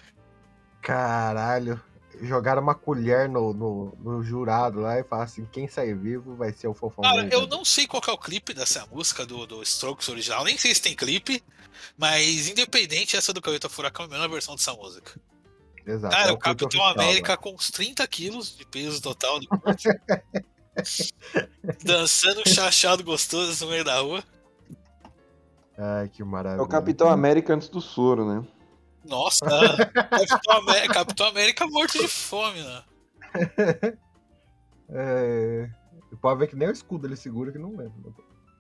Caralho. Jogaram uma colher no, no, no jurado lá e falaram assim: quem sair vivo vai ser o fofão. Cara, eu não sei qual que é o clipe dessa música do, do Strokes original. Nem sei se tem clipe. Mas independente, essa do Carreta Furacão é a melhor versão dessa música. Exato. Cara, é o clipe Capitão oficial, América com uns 30 quilos de peso total do corpo. *laughs* Dançando um chachado gostoso no meio da rua. Ai, que É maravilha. o Capitão América antes do soro, né? Nossa, *laughs* Capitão América, Capitão América morto de fome, né? *laughs* É... Pode ver que nem o escudo ele segura que não lembra.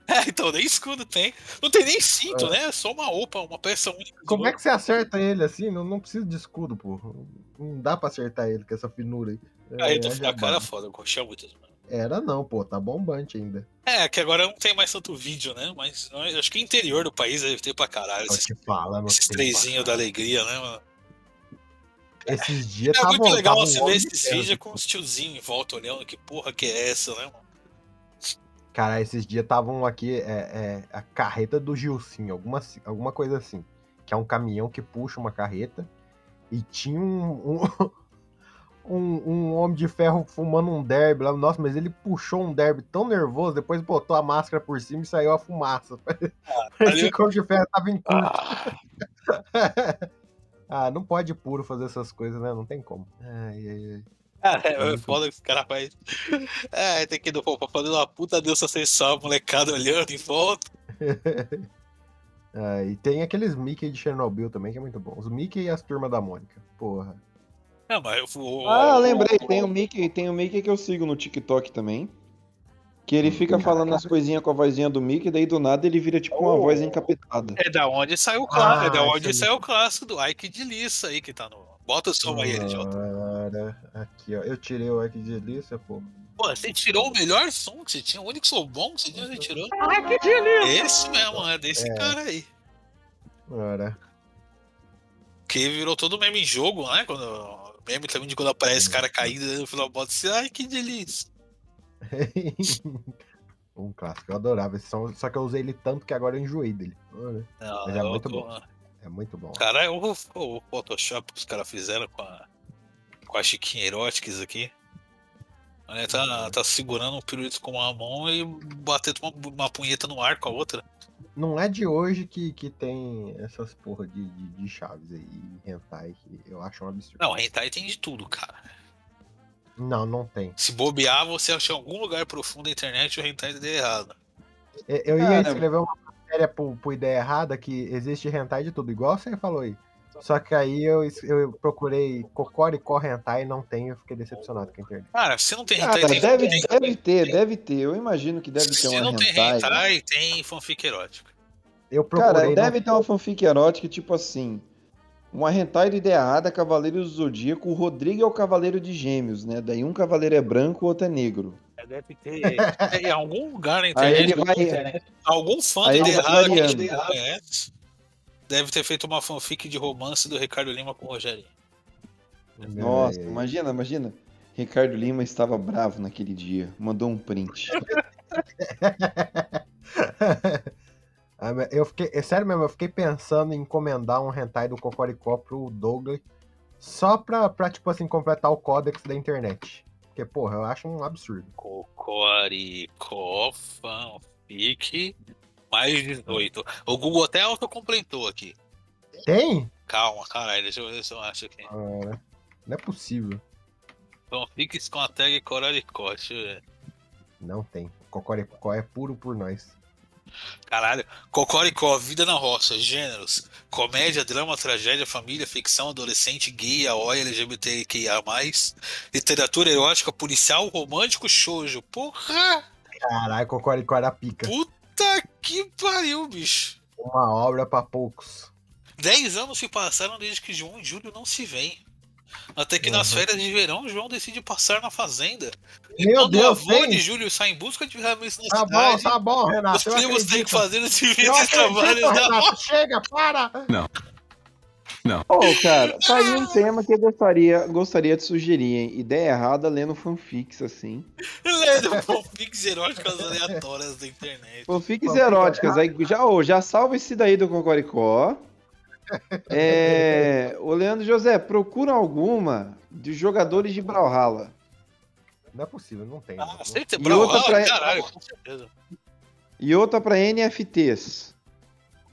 É, então nem escudo tem. Não tem nem cinto, né? É só uma roupa, uma peça única. Como é que você acerta ele assim? Não, não precisa de escudo, pô. Não dá pra acertar ele com essa finura aí. Aí É, jabá. era foda, eu curtia muito. mano. Era não, pô, tá bombante ainda. É, que agora não tem mais tanto vídeo, né? Mas acho que o interior do país deve ter pra caralho. Eu Esses, te não esses trezinhos da alegria, né, mano? Esses dias É tava muito legal tava um você ver esses vídeos com os tiozinhos em volta olhando. Que porra que é essa, né, mano? Cara, esses dias estavam aqui, é, é, a carreta do Gilcinho, alguma, alguma coisa assim. Que é um caminhão que puxa uma carreta. E tinha um, um, *laughs* um, um homem de ferro fumando um derby lá. Nossa, mas ele puxou um derby tão nervoso, depois botou a máscara por cima e saiu a fumaça. *laughs* Que o homem de ferro tava em curto. *laughs* ah, não pode puro fazer essas coisas, né? Não tem como. Ai, ai, ai. Ah, é, foda que os caras fazem. *laughs* É, tem que pô, pra fazer uma puta deusa sensual, a molecada olhando em volta. Ah, e tem aqueles Mickey de Chernobyl também, que é muito bom. Os Mickey e as turmas da Mônica. Porra. É, mas o. Ah, lembrei, tem o Mickey, tem o Mickey que eu sigo no TikTok também. Que ele fica falando as coisinhas com a vozinha do Mickey, daí do nada ele vira tipo uma Oh. voz encapetada. É da onde saiu o clássico. Ah, é da onde isso saiu o clássico do Ike de Lissa aí que tá no. Bota o som aí, Jota. Cara, aqui, ó. Eu tirei o Ike de delícia, pô. Pô, você tirou o melhor som que você tinha, o único som bom que você tinha, você tirou. Ai, que delícia! Esse mesmo, é desse É. cara aí. Ora. Que virou todo meme em jogo, né? Quando, meme também de quando aparece cara caído no final bota assim, ai que delícia. *laughs* um clássico. Eu adorava esse som, só que eu usei ele tanto que agora eu enjoei dele. Não, Mas é eu muito tô- bom. É muito bom. Cara, o, o Photoshop que os caras fizeram com a, com a Chiquinha Erotics aqui. Olha, tá, tá segurando um pirulito com uma mão e batendo uma, uma punheta no ar com a outra. Não é de hoje que, que tem essas porra de, de, de chaves aí, hentai, que eu acho um absurdo. Não, hentai tem de tudo, cara. Não, não tem. Se bobear, você achar em algum lugar profundo da internet, o hentai deu errado. Eu eu ia escrever uma matéria por, por ideia errada que existe hentai de tudo, igual você falou aí. Só que aí eu, eu procurei Cocoricó hentai e não tem, eu fiquei decepcionado com a internet. Cara, se não tem Cara, hentai, tem, deve, tem, deve ter, deve ter. Eu imagino que deve ter Se uma não tem hentai. hentai, tem fanfic erótica. Eu procurei. Cara, não- deve ter uma fanfic erótica, tipo assim. Uma hentai de ideia errada, Cavaleiro do Zodíaco, o Rodrigo é o Cavaleiro de Gêmeos, né? Daí um cavaleiro é branco, o outro é negro. Deve ter. Em algum lugar na Aí internet, ele vai. algum fã Aí de ele vai que a gente conhece deve ter feito uma fanfic de romance do Ricardo Lima com o Rogério. Nossa, imagina, imagina. Ricardo Lima estava bravo naquele dia. Mandou um print. *laughs* Ah, eu fiquei, é sério mesmo, eu fiquei pensando em encomendar um hentai do Cocoricó pro Douglas só pra, pra, tipo assim, completar o códex da internet. Porque, porra, eu acho um absurdo. Cocoricó fanfic mais 18. O Google até autocompletou aqui. Tem? Calma, caralho, deixa eu ver se eu acho aqui. Ah, não é possível. Fanfics com a tag Coraricó, deixa eu ver. Não tem. Cocoricó é puro por nós. Caralho. Cocoricó, Vida na Roça, gêneros, comédia, drama, tragédia, família, ficção, adolescente, gay, aoi, LGBTQIA+, literatura erótica, policial, romântico, shoujo. Porra! Caralho, Cocoricó era pica. Puta que pariu, bicho. Uma obra pra poucos. Dez anos se passaram desde que João e Júlio não se veem. Até que nas Uhum. férias de verão, João decide passar na fazenda. E Meu quando Deus, o avô tem? de Júlio sai em busca de ferramentas na Tá bom, cidade, tá bom, Renato. os primos têm que fazer os civis trabalhos da Renato. Chega, para! Ô, cara, *laughs* tá aí um tema que eu gostaria, gostaria de sugerir, hein? Ideia errada lendo fanfics, assim. Lendo fanfics eróticas aleatórias da internet. Fanfics Fanfic eróticas. Aí já, ô, já salva esse daí do Cocoricó. *laughs* É, ô, Leandro José, procura alguma de jogadores de Brawlhalla. Não é possível, não tem. Ah, não. sempre E outra Brawlhalla, pra- caralho, com certeza. E outra pra NFTs.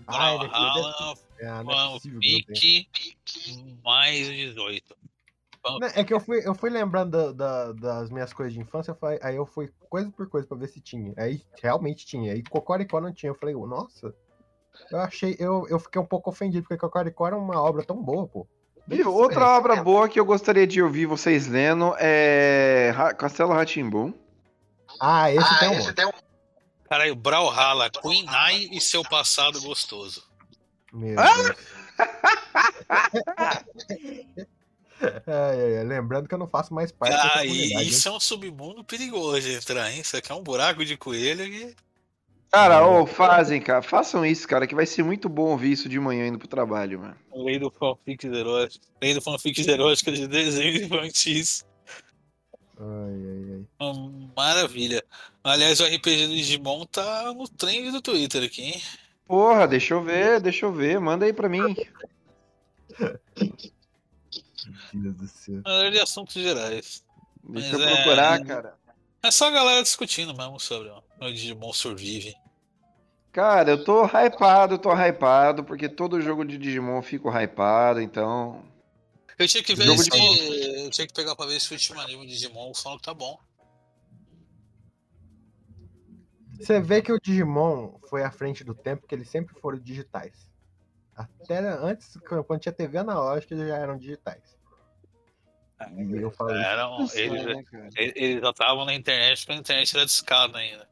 Ah, ele- Brawlhalla, Ah, não é possível que não tem. fanfic mais 18. Não, É que eu fui, eu fui lembrando da- da- das minhas coisas de infância, eu falei- aí eu fui coisa por coisa pra ver se tinha. Aí realmente tinha. Aí Cocoricó não tinha. Eu falei, nossa. Eu achei, eu, eu fiquei um pouco ofendido, porque Cocoricó era uma obra tão boa, pô. E outra obra boa que eu gostaria de ouvir vocês lendo é Castelo Ratimbum. Ah, esse tem um monte. Caralho, Brawlhalla, Queen Eye e seu passado gostoso. Meu Ah! *laughs* Ai, ai, ai, Lembrando que eu não faço mais parte Ah, e isso é um submundo perigoso de entrar, hein? Isso aqui é um buraco de coelho que. Cara, ô, fazem, cara. Façam isso, cara, que vai ser muito bom ouvir isso de manhã indo pro trabalho, mano. Lei do fanfic erótico. Lei do fanfic erótico de desenhos infantis. Ai, ai, ai. Uma Maravilha. Aliás, o RPG do Digimon tá no trend do Twitter aqui, hein? Porra, deixa eu ver, deixa eu ver. Manda aí pra mim. Meu Deus do céu. Verdade, assuntos gerais. Deixa Mas eu é- procurar, cara. É só a galera discutindo mesmo sobre o Digimon Survive. Cara, eu tô hypado, eu tô hypado, porque todo jogo de Digimon eu fico hypado, então. Eu tinha que ver se. de Eu tinha que pegar pra ver se o último anime de Digimon falam que tá bom. Você vê que o Digimon foi à frente do tempo, que eles sempre foram digitais. Até antes, quando tinha TV analógica, eles já eram digitais. E eu falo isso. Eram, eles, né, cara? eles já estavam na internet, porque a internet era discada ainda.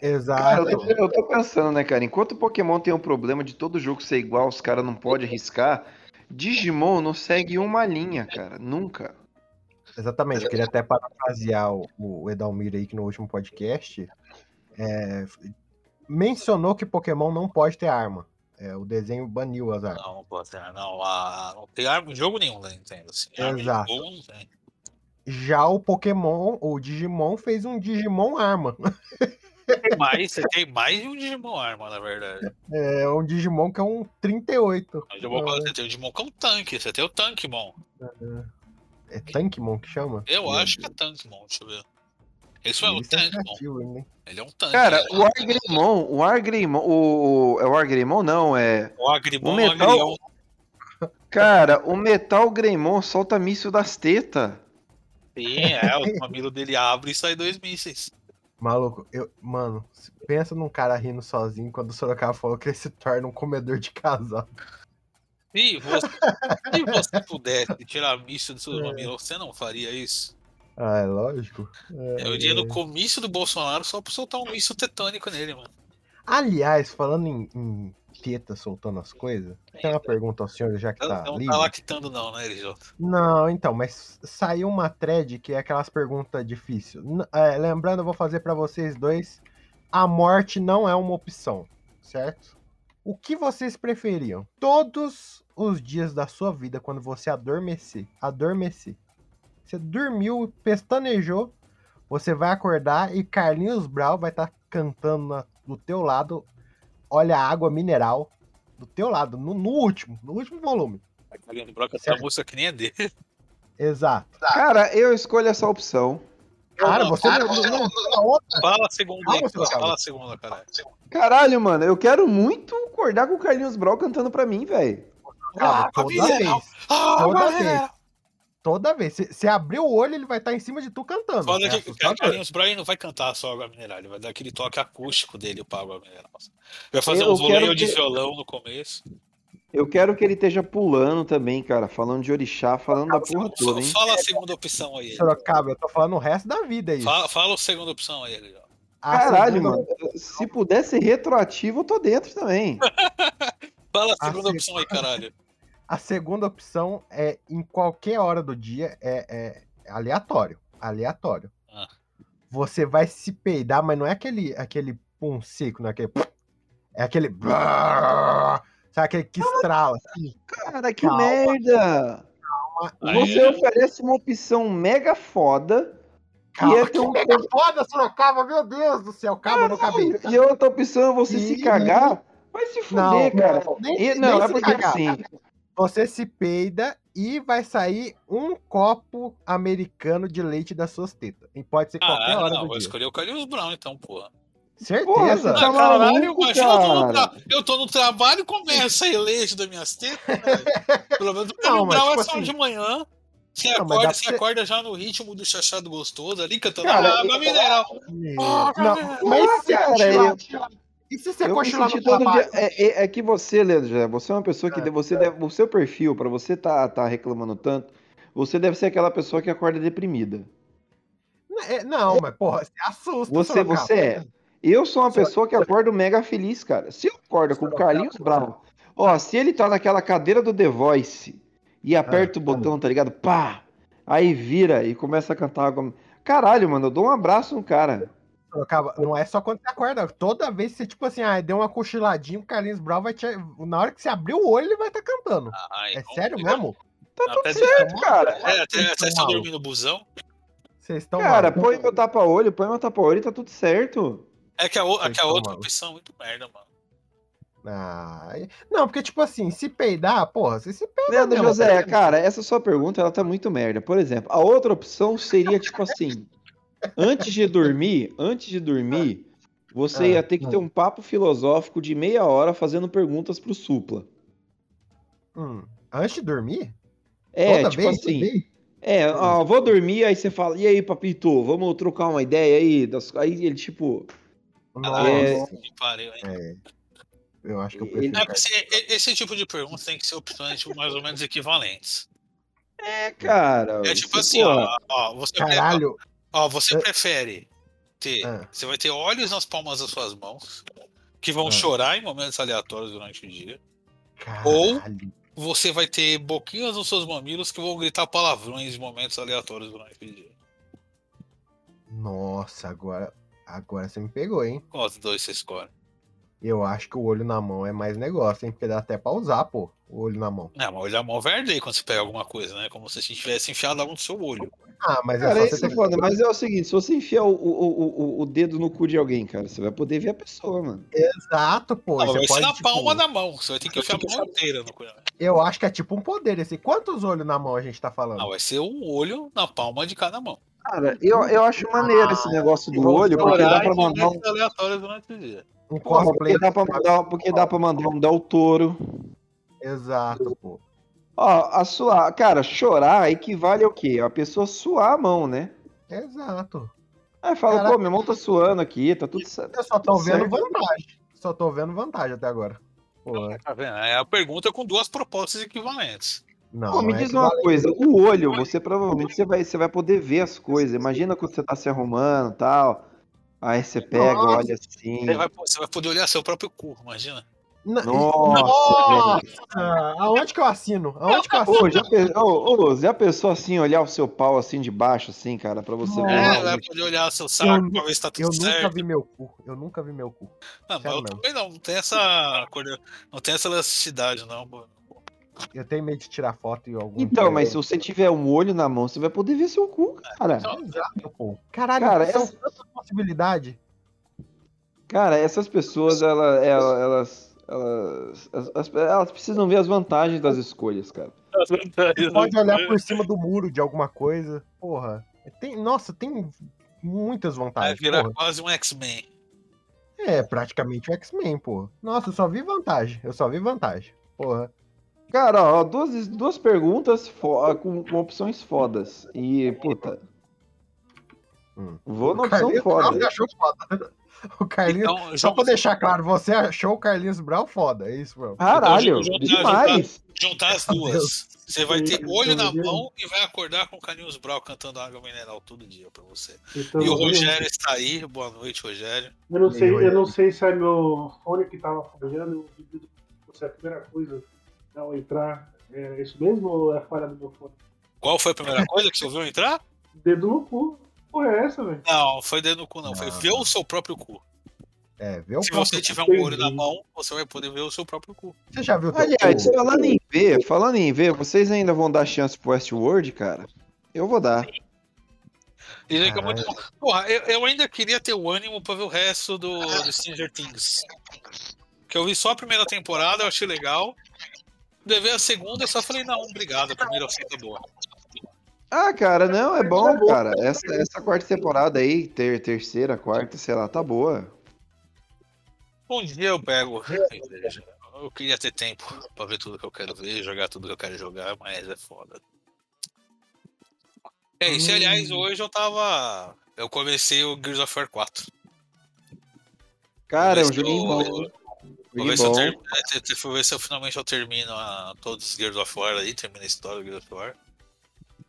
Cara, Exato. eu tô, eu tô pensando, né, cara? Enquanto o Pokémon tem um problema de todo jogo ser igual, os caras não podem arriscar. Digimon não segue uma linha, cara. Nunca. Exatamente, eu queria até parafrasear o, o Edalmir aí que no último podcast é, mencionou que Pokémon não pode ter arma. É, o desenho baniu as armas. Não, não pode ter. Não, a, não tem arma em jogo nenhum da Nintendo. Assim. Arma Exato. Já o Pokémon, o Digimon fez um Digimon arma. Tem mais, você tem mais de um Digimon arma, na verdade. É um Digimon que é um 38. O Digimon, você tem o Digimon que é um tanque, você tem o Tankmon. É Tankmon que chama? Eu acho que é Tankmon, deixa eu ver. Isso é um é criativo, hein? Ele é um tanque. Cara, né? o Argreymon, o Argreymon, o, o- é o Argreymon não, é... o Agrimon o é o metal-. Cara, o Metal Greymon solta míssil das tetas. Sim, é, o mamilo dele abre e sai dois mísseis. Maluco, eu, mano, pensa num cara rindo sozinho quando o Sorocaba falou que ele se torna um comedor de casal. Se você, se você pudesse tirar míssil do seu mamilo, você não faria isso? Ah, é lógico. É, Eu iria no comício do Bolsonaro só pra soltar um míssil tetânico nele, mano. Aliás, falando em, em teta soltando as coisas, tem uma pergunta ao senhor, já que Não, tá não livre. tá lactando não, né, LJ? Não, então, mas saiu uma thread que é aquelas perguntas difíceis. É, lembrando, eu vou fazer pra vocês dois. A morte não é uma opção, certo? O que vocês preferiam? Todos os dias da sua vida, quando você adormecer, adormecer. Você dormiu, pestanejou, você vai acordar e Carlinhos Brau vai estar cantando na- do teu lado. Olha a água mineral do teu lado, no, no último, no último volume. Carlinhos Broca essa Certo. música que nem é dele. *laughs* Exato. Cara, eu escolho essa opção. Cara, não, você cara, não, você não, não, outra. Fala a segunda Calma, seu fala a segunda, caralho. Caralho, mano, eu quero muito acordar com o Carlinhos Brau cantando pra mim, velho. Cara, toda vez. Ah, Toda vez. Toda vez. Se, se abrir o olho, ele vai estar em cima de tu cantando. Foda É que. Carlinhos Brown não vai cantar só água mineral, ele vai dar aquele toque acústico dele pra água mineral. Vai fazer Eu uns quero voleios de que- violão no começo. Eu quero que ele esteja pulando também, cara, falando de orixá, falando da porra toda, hein? Fala a segunda opção aí. Sorocaba, eu tô falando o resto da vida aí. Fala, fala a segunda opção aí. A Caralho, segunda- mano. Se puder ser retroativo, eu tô dentro também. *laughs* Fala a segunda sim. opção aí, caralho. A segunda opção é em qualquer hora do dia, é, é aleatório. Aleatório. Ah. Você vai se peidar, mas não é aquele, aquele pum seco, não é aquele. É aquele. Sabe aquele que estrala assim? Cara, que Calma. merda! Aí, Você oferece uma opção mega foda Calma, é que tão- mega foda, Sorocaba, meu Deus do céu, calma no cabelo. e outra opção é você se Ih. cagar. Vai se Não, fuder, cara. nem- E- não, nem é se porque cagar. assim. Você se peida e vai sair um copo americano de leite das suas tetas. E pode ser qualquer Ah, hora não, do vou dia. escolher o Carlinhos Brown, então, porra. Porra, Certeza. você tá Ah, caralho, maluco, imagina, eu tô, no cara. tra- eu tô no trabalho e começa a leite das minhas tetas, velho. Pelo menos o Carlinhos Brown tipo é só assim- de manhã. Você Não, acorda, você pra acorda já no ritmo do chachado gostoso ali, cantando Cara, água eu- mineral. Não, cara. mas Cara, cochilar? E se você cochilar no todo trabalho? dia. É, é- é que você, Leandro, já, você é uma pessoa que você deve, o seu perfil, pra você tá, tá reclamando tanto, você deve ser aquela pessoa que acorda deprimida. É, Não, mas porra, você assusta. Você, você é. Eu sou uma pessoa que acordo mega feliz, cara. Se eu acordo com o Carlinhos Brown, ó, se ele tá naquela cadeira do The Voice e aperta o botão, tá ligado? Pá! Aí vira e começa a cantar. Caralho, mano, eu dou um abraço no cara. Acaba- Não é só quando você acorda. Toda vez que você, tipo assim, ah, deu uma cochiladinha, o Carlinhos Brown vai te. Na hora que você abrir o olho, ele vai estar cantando. Ai, É vamos sério mesmo? Tá Até tudo certo, cara. É, até, Vocês estão dormindo no busão. Vocês estão. Cara, malucos. põe meu tapa-olho, põe meu tapa-olho e tá tudo certo. É que a, o- é que a outra malucos. opção é muito merda, mano. Ah, não, porque, tipo assim, se peidar, porra, você se peida. Leandro mesmo, José, tá ligado? cara, essa sua pergunta ela tá muito merda. Por exemplo, a outra opção seria tipo assim: antes de dormir, antes de dormir, você Ah, ia ter que ter um papo filosófico de meia hora fazendo perguntas pro Supla. Hum, Antes de dormir? É, Toda tipo vez? assim, é, ó, vou dormir, aí você fala, e aí, papito, vamos trocar uma ideia aí? das- Aí ele, tipo, Nossa, É. Que pariu, hein? é. Eu acho que eu prefiro. É, esse, esse tipo de pergunta tem que ser opções tipo, mais ou menos equivalentes. é, cara. É tipo assim, ó, ó, você, Caralho, ó, você É. prefere ter. Ah. Você vai ter olhos nas palmas das suas mãos, que vão Ah. chorar em momentos aleatórios durante o dia. caralho. Você vai ter boquinhas nos seus mamilos que vão gritar palavrões em momentos aleatórios durante o dia. Nossa, agora, agora você me pegou, hein? Qual dos dois você escolhe? Eu acho que o olho na mão é mais negócio, hein? Porque dá até pra usar, pô, o olho na mão. Não, mas olhar a mão verde aí quando você pega alguma coisa, né? Como se você tivesse enfiado algo no seu olho. Ah, mas Cara, é só você é ter foda, mas é o seguinte, se você enfiar o, o, o, o- o dedo no cu de alguém, cara, você vai poder ver a pessoa, mano. Exato, pô. Não, você vai ser pode, na tipo, palma da mão. Você vai ter que enfiar a mão inteira no cu. Eu acho que é tipo um poder esse. Quantos olhos na mão a gente tá falando? Não, vai ser um olho na palma de cada mão. Cara, eu, eu acho maneiro esse negócio do vou olho, porque dá pra mandar um. momentos aleatórios durante o dia. Um cosplay. porque dá pra mandar, porque dá pra mandar um Del Toro. Exato, pô. Ó, a suar. Cara, chorar equivale ao quê? A pessoa suar a mão, né? Exato. Aí fala, Caraca. pô, minha mão tá suando aqui, tá tudo certo. Eu só tô Tudo vendo certo. vantagem. Só tô vendo vantagem até agora. Pô, Tá vendo? É a pergunta com duas propostas equivalentes. não. Pô, me é diz uma coisa, o olho, você provavelmente você vai, você vai poder ver as coisas. Imagina quando você tá se arrumando e tal. Aí você pega, Nossa. olha assim. Você vai, você vai poder olhar seu próprio cu, imagina. Na- Nossa. Nossa! Aonde que eu assino? Aonde que eu assino? Ô, já, pe- ô, ô, já pensou assim, olhar o seu pau assim de baixo, assim, cara, pra você ver? É, vai poder olhar seu saco Eu pra ver se tá tudo Eu nunca certo. vi meu cu. Eu nunca vi meu cu. Não, mas sério eu mesmo. também não. Não tem essa. Não tem essa elasticidade, não. pô. Eu tenho medo de tirar foto e algum. Então, mas se você tiver um olho na mão, você vai poder ver seu cu, cara. Exato, pô. Caralho, Cara, são essa- tantas possibilidades. Cara, essas pessoas, ela- ela- elas, elas, as- as- elas precisam ver as vantagens das escolhas, cara. Você pode olhar por cima do muro de alguma coisa. Porra. Tem, nossa, tem muitas Vai vantagens. virar porra. quase um X-Men. É, praticamente o X-Men, pô. Nossa, eu só vi vantagem. Eu só vi vantagem. Porra. Cara, ó, duas, duas perguntas fo- com, com opções fodas. E, puta. Hum. Vou na O opção Carlinhos foda. você achou foda. O Carlinhos. Então, Só pra deixar claro, você achou o Carlinhos Brown foda. É isso, bro. Caralho, Então, juntar- demais. juntar as Meu duas. Você vai ter olho na mão e vai acordar com o Carlinhos Brau cantando água mineral todo dia pra você. Então, E o eu- Rogério está aí. Boa noite, Rogério. Eu não sei, eu não sei se é meu fone que tava falhando. Se é a primeira coisa ao entrar. É isso mesmo ou é falha do meu fone? Qual foi a primeira coisa que você ouviu entrar? Dedo no cu. Porra, é essa, velho? Não, foi dedo no cu, não. Foi Não. ver o seu próprio cu. É, vê o Se próprio- você tiver um olho na mão, você vai poder ver o seu próprio cu. Você já viu o Aliás, cu? falando em ver, falando em ver, vocês ainda vão dar chance pro Westworld, cara? Eu vou dar. E fica Caralho. muito bom. Porra, eu, eu ainda queria ter o ânimo pra ver o resto do, do Stranger Things. Que eu vi só a primeira temporada, eu achei legal. Levei a segunda, eu só falei, não, obrigado, a primeira que é boa. Ah, cara, não, é bom, cara. Essa, essa quarta temporada aí, ter, terceira, quarta, sei lá, tá boa. Um dia eu pego. *laughs* Eu queria ter tempo pra ver tudo que eu quero ver, jogar tudo que eu quero jogar, mas é foda. É isso, aliás, hoje eu tava. Eu comecei o Gears of War 4. Cara, é um joguinho eu- bom. Vou ver, se eu ter... é, Vou ver se eu finalmente eu termino a... todos os Gears of War aí, termino a história do Gears of War.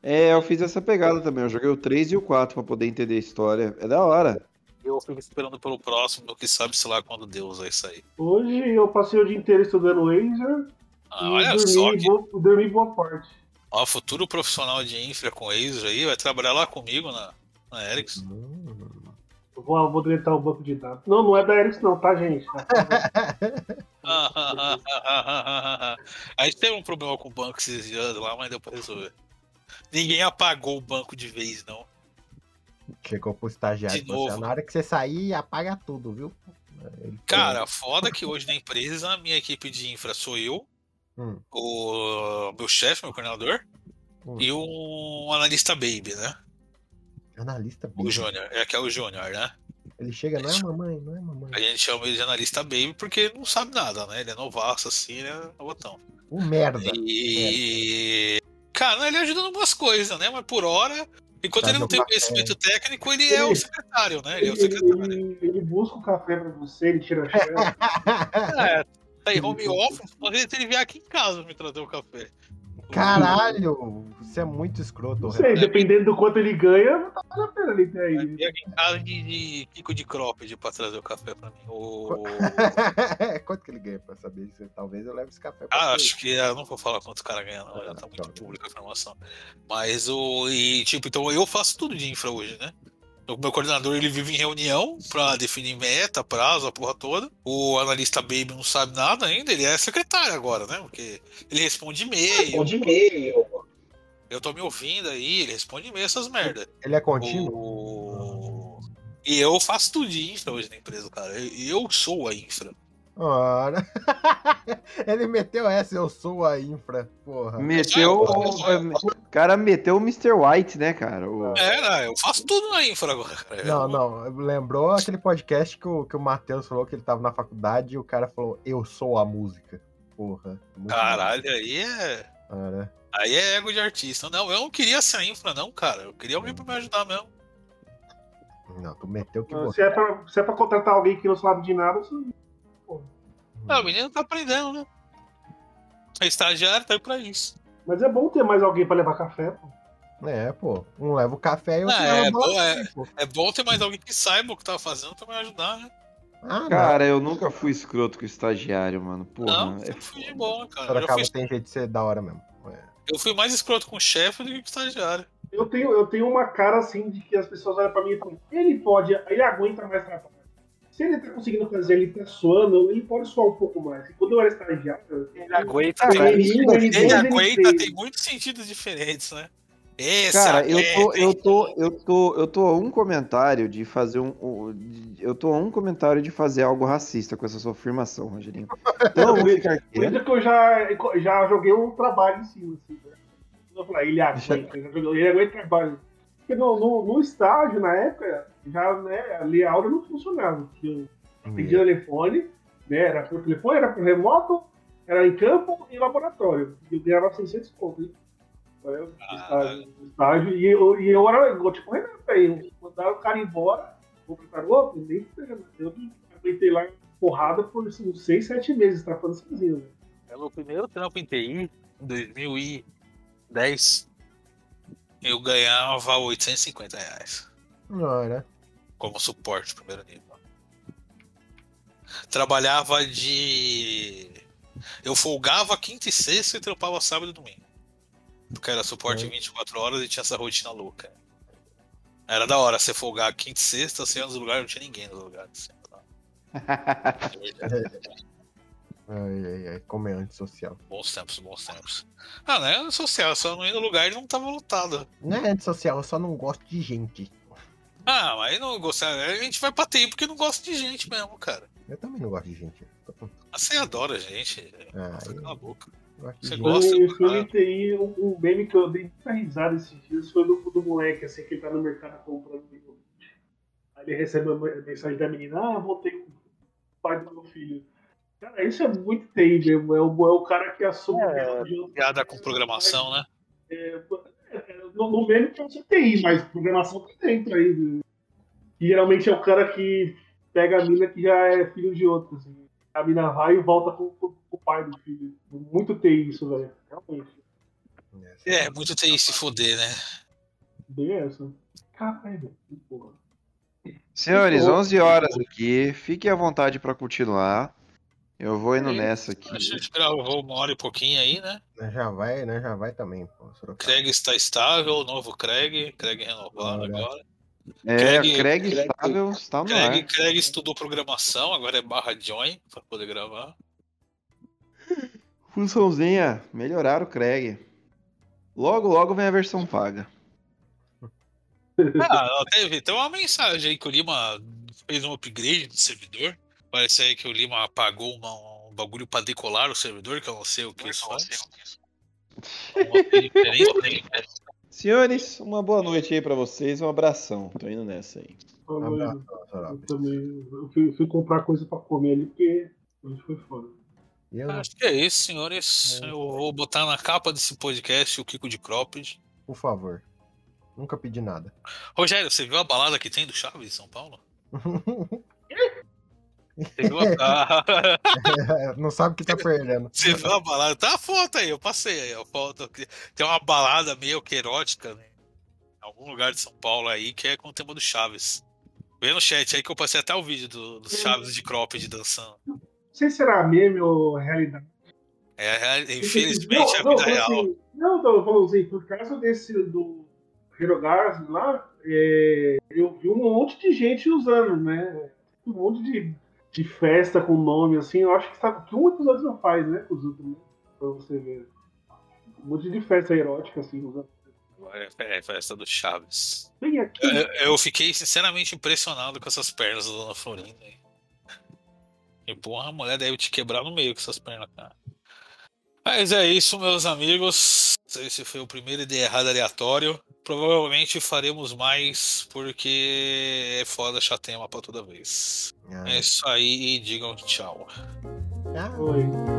É, eu fiz essa pegada também. Eu joguei o 3 e o 4 pra poder entender a história. É da hora. Eu fico esperando pelo próximo, que sabe-se lá quando Deus vai sair. Hoje eu passei o dia inteiro estudando laser Ah, e olha dormir, só que boa, dormir boa parte. ó, futuro profissional de infra com Azure aí vai trabalhar lá comigo na, na Ericsson. Hum. Eu Vou, vou deletar o banco de dados. Não, não é da Ericsson, não, tá, gente? *laughs* a gente teve um problema com o banco esses dias lá, mas deu pra resolver. Ninguém apagou o banco de vez, não. Chegou pro estagiário. De assim, novo. Na hora que você sair, apaga tudo, viu? Ele Cara, foda que hoje na empresa a minha equipe de infra sou eu, Hum. o meu chefe, meu coordenador, Hum. e um analista baby, né? Analista O baby. Júnior. É que é o Júnior, né? Ele chega, não é mamãe, não é mamãe. A gente chama ele de analista baby porque ele não sabe nada, né? Ele é novaço assim, ele é botão. Um merda. E. Cara, ele ajuda em algumas coisas, né? Mas por hora, enquanto Faz ele não tem café. conhecimento técnico, ele é o Ele- secretário, né? Ele é o Ele, secretário. ele- ele busca o café pra você, ele tira a *laughs* xerox. É, tá em home office, talvez ele vier aqui em casa me trazer o café. Caralho, você é muito escroto. Não sei, dependendo do quanto ele ganha, não tá valendo a pena ele ter aí. vir aqui em casa de, de Kiko de cropped pra trazer o café pra mim. O... *laughs* Quanto que ele ganha pra saber isso? Talvez eu leve esse café pra Ah, você. acho que eu não vou falar quanto o cara ganha, não. Já tá muito pública a informação. Mas o. E, tipo, então eu faço tudo de infra hoje, né? O meu coordenador ele vive em reunião pra definir meta, prazo, a porra toda. O analista Baby não sabe nada ainda, ele é secretário agora, né? Porque ele responde e-mail. de e-mail. Eu tô me ouvindo aí, ele responde e-mail, essas merdas. Ele é contínuo? O... E eu faço tudo de infra hoje na empresa, cara. Eu sou a infra. Ora. *laughs* ele meteu essa, eu sou a infra, porra. Meteu. Ah, O cara meteu o Mr. White, né, cara? O- É, né? eu faço tudo na infra agora, cara. Não, não. Lembrou aquele podcast que o, que o Matheus falou que ele tava na faculdade e o cara falou, eu sou a música. Porra. muito Caralho, aí é. Cara. Aí é ego de artista. Não, eu não queria ser a infra, não, cara. Eu queria alguém pra me ajudar mesmo. Não, tu meteu que Se você. é, pra, se é pra contratar alguém que não sabe de nada, você... Ah, o menino tá aprendendo, né? É estagiário, tá aí pra isso. mas é bom ter mais alguém pra levar café. Pô. É, pô. Um leva o café e o outro É, leva é bom, é. pô. É bom ter mais alguém que saiba o que tá fazendo pra me ajudar, né? Ah, não. Cara, eu nunca fui escroto com o estagiário, mano. Porra. não, é sempre fui de boa, cara. Sorocaba fui, tem jeito de ser da hora mesmo. É. eu fui mais escroto com o chefe do que com o estagiário. Eu tenho, eu tenho uma cara assim de que as pessoas olham pra mim e falam, ele pode, ele aguenta mais trabalho. Se ele tá conseguindo fazer, ele tá suando, ele pode suar um pouco mais. E quando eu era estagiário, ele aguenta, N1, Ele N2, aguenta, N3. tem muitos sentidos diferentes, né? Esse Cara, eu tô, eu tô, eu tô, eu tô a um comentário de fazer um, eu tô a um comentário de fazer algo racista com essa sua afirmação, Rogerinho. Então eu vou ficar Por quieto. isso que eu já, já joguei um trabalho em cima, assim, né? Eu falei, ele aguenta, ele aguenta trabalho. Porque no, no, no estágio, na época, já, né, a Lia Aura não funcionava. porque Eu pedia telefone, né, era por telefone, era por remoto, era em campo e laboratório. E eu ganhava 600 conto, hein? Eu- Estágio, estágio, e eu, e eu era igual, tipo, Renato, aí, eu mandava o cara embora, vou preparar outro, nem eu aguentei lá porrada por assim, uns 6, 7 meses, trafando sozinho. Né? É meu primeiro trampo em TI, em 2010. Eu ganhava 850 reais Ora. Como suporte, primeiro nível. Trabalhava de. Eu folgava quinta e sexta e trampava sábado e domingo. Porque era suporte Uhum. 24 horas e tinha essa rotina louca. Era da hora você folgar quinta e sexta, você ia nos lugares, não tinha ninguém nos lugares. *laughs* Ai, ai, ai. Como é antissocial. Bons tempos, bons tempos. Ah, né? Social, só não ia no lugar e não tava lotado. Não é antissocial, eu só não gosto de gente. Ah, mas aí não gostar. A gente vai pra TI porque não gosta de gente mesmo, cara. Eu também não gosto de gente. Ah, Você adora gente. Ah, Nossa, eu cala a boca. Você gosta? Eu, eu fui no TI, um, meme que eu dei muita risada esses dias foi do, do moleque, assim, que ele tá no mercado comprando. Aí ele recebe uma mensagem da menina, ah, voltei com o pai do meu filho. Cara, isso é muito TI mesmo, é o, é o cara que assume de outro. Piada com programação, né? É, é, no, no meme pode ser TI, mas programação tá dentro aí. né? E geralmente é o cara que pega a mina que já é filho de outro. Assim. A mina vai e volta com, com- com o pai do filho. Muito TI isso, velho. Realmente. É, muito TI se foder, né? Bem essa. Caralho, que porra. Senhores, Pô. 11 horas aqui. Fiquem à vontade para continuar. Eu vou indo nessa aqui. A gente gravou uma hora e pouquinho aí, né? Né, Já vai, né? Já vai também, pô. Craig está estável, novo Craig, Craig renovado Olha. agora. É, Craig- Craig estável está no Craig, ar. Craig estudou programação, agora é barra join pra poder gravar. *laughs* Funçãozinha, melhorar o Craig. Logo, logo vem a versão paga. Ah, teve, tem uma mensagem aí que o Lima fez um upgrade do servidor. Parece aí que o Lima apagou uma- um bagulho pra decolar o servidor, que eu não sei o que isso faz. *laughs* Senhores, uma boa noite aí pra vocês. Um abração. Tô indo nessa aí. Um abraço, eu também eu fui, fui comprar coisa pra comer ali porque hoje foi foda. Eu, Acho que é isso, senhores. Eu vou botar na capa desse podcast o Kiko de Cropped. por favor. Nunca pedi nada. Rogério, você viu a balada que tem do Chaves em São Paulo? *laughs* A, *laughs* Não sabe o que tá perdendo. *laughs* você viu a balada? Tá a foto aí, eu passei aí a foto. Tem uma balada meio que erótica, né? Em algum lugar de São Paulo aí, que é com o tema do Chaves. Vê no chat aí que eu passei até o vídeo do, dos Chaves de Cropped dançando. Não sei se será meme ou realidade. É, é, infelizmente é a vida não, real. assim, não, tô falando assim, por causa desse do Hirogars lá, é, eu vi um monte de gente usando, né? Um monte de, de festa com nome, assim, eu acho que, sabe, que um episódio não faz, né? Com os outros, né? Pra você ver. Um monte de festa erótica, assim, usando. É, festa do Chaves. Bem aqui. Eu, eu fiquei sinceramente impressionado com essas pernas da Dona Florinda. E porra, a mulher deve te quebrar no meio com essas pernas, cara. Mas é isso, meus amigos. Esse foi o primeiro ideia errada aleatório. Provavelmente faremos mais, porque é foda achar tema pra toda vez. Ah, É isso aí e digam tchau. tchau. Oi.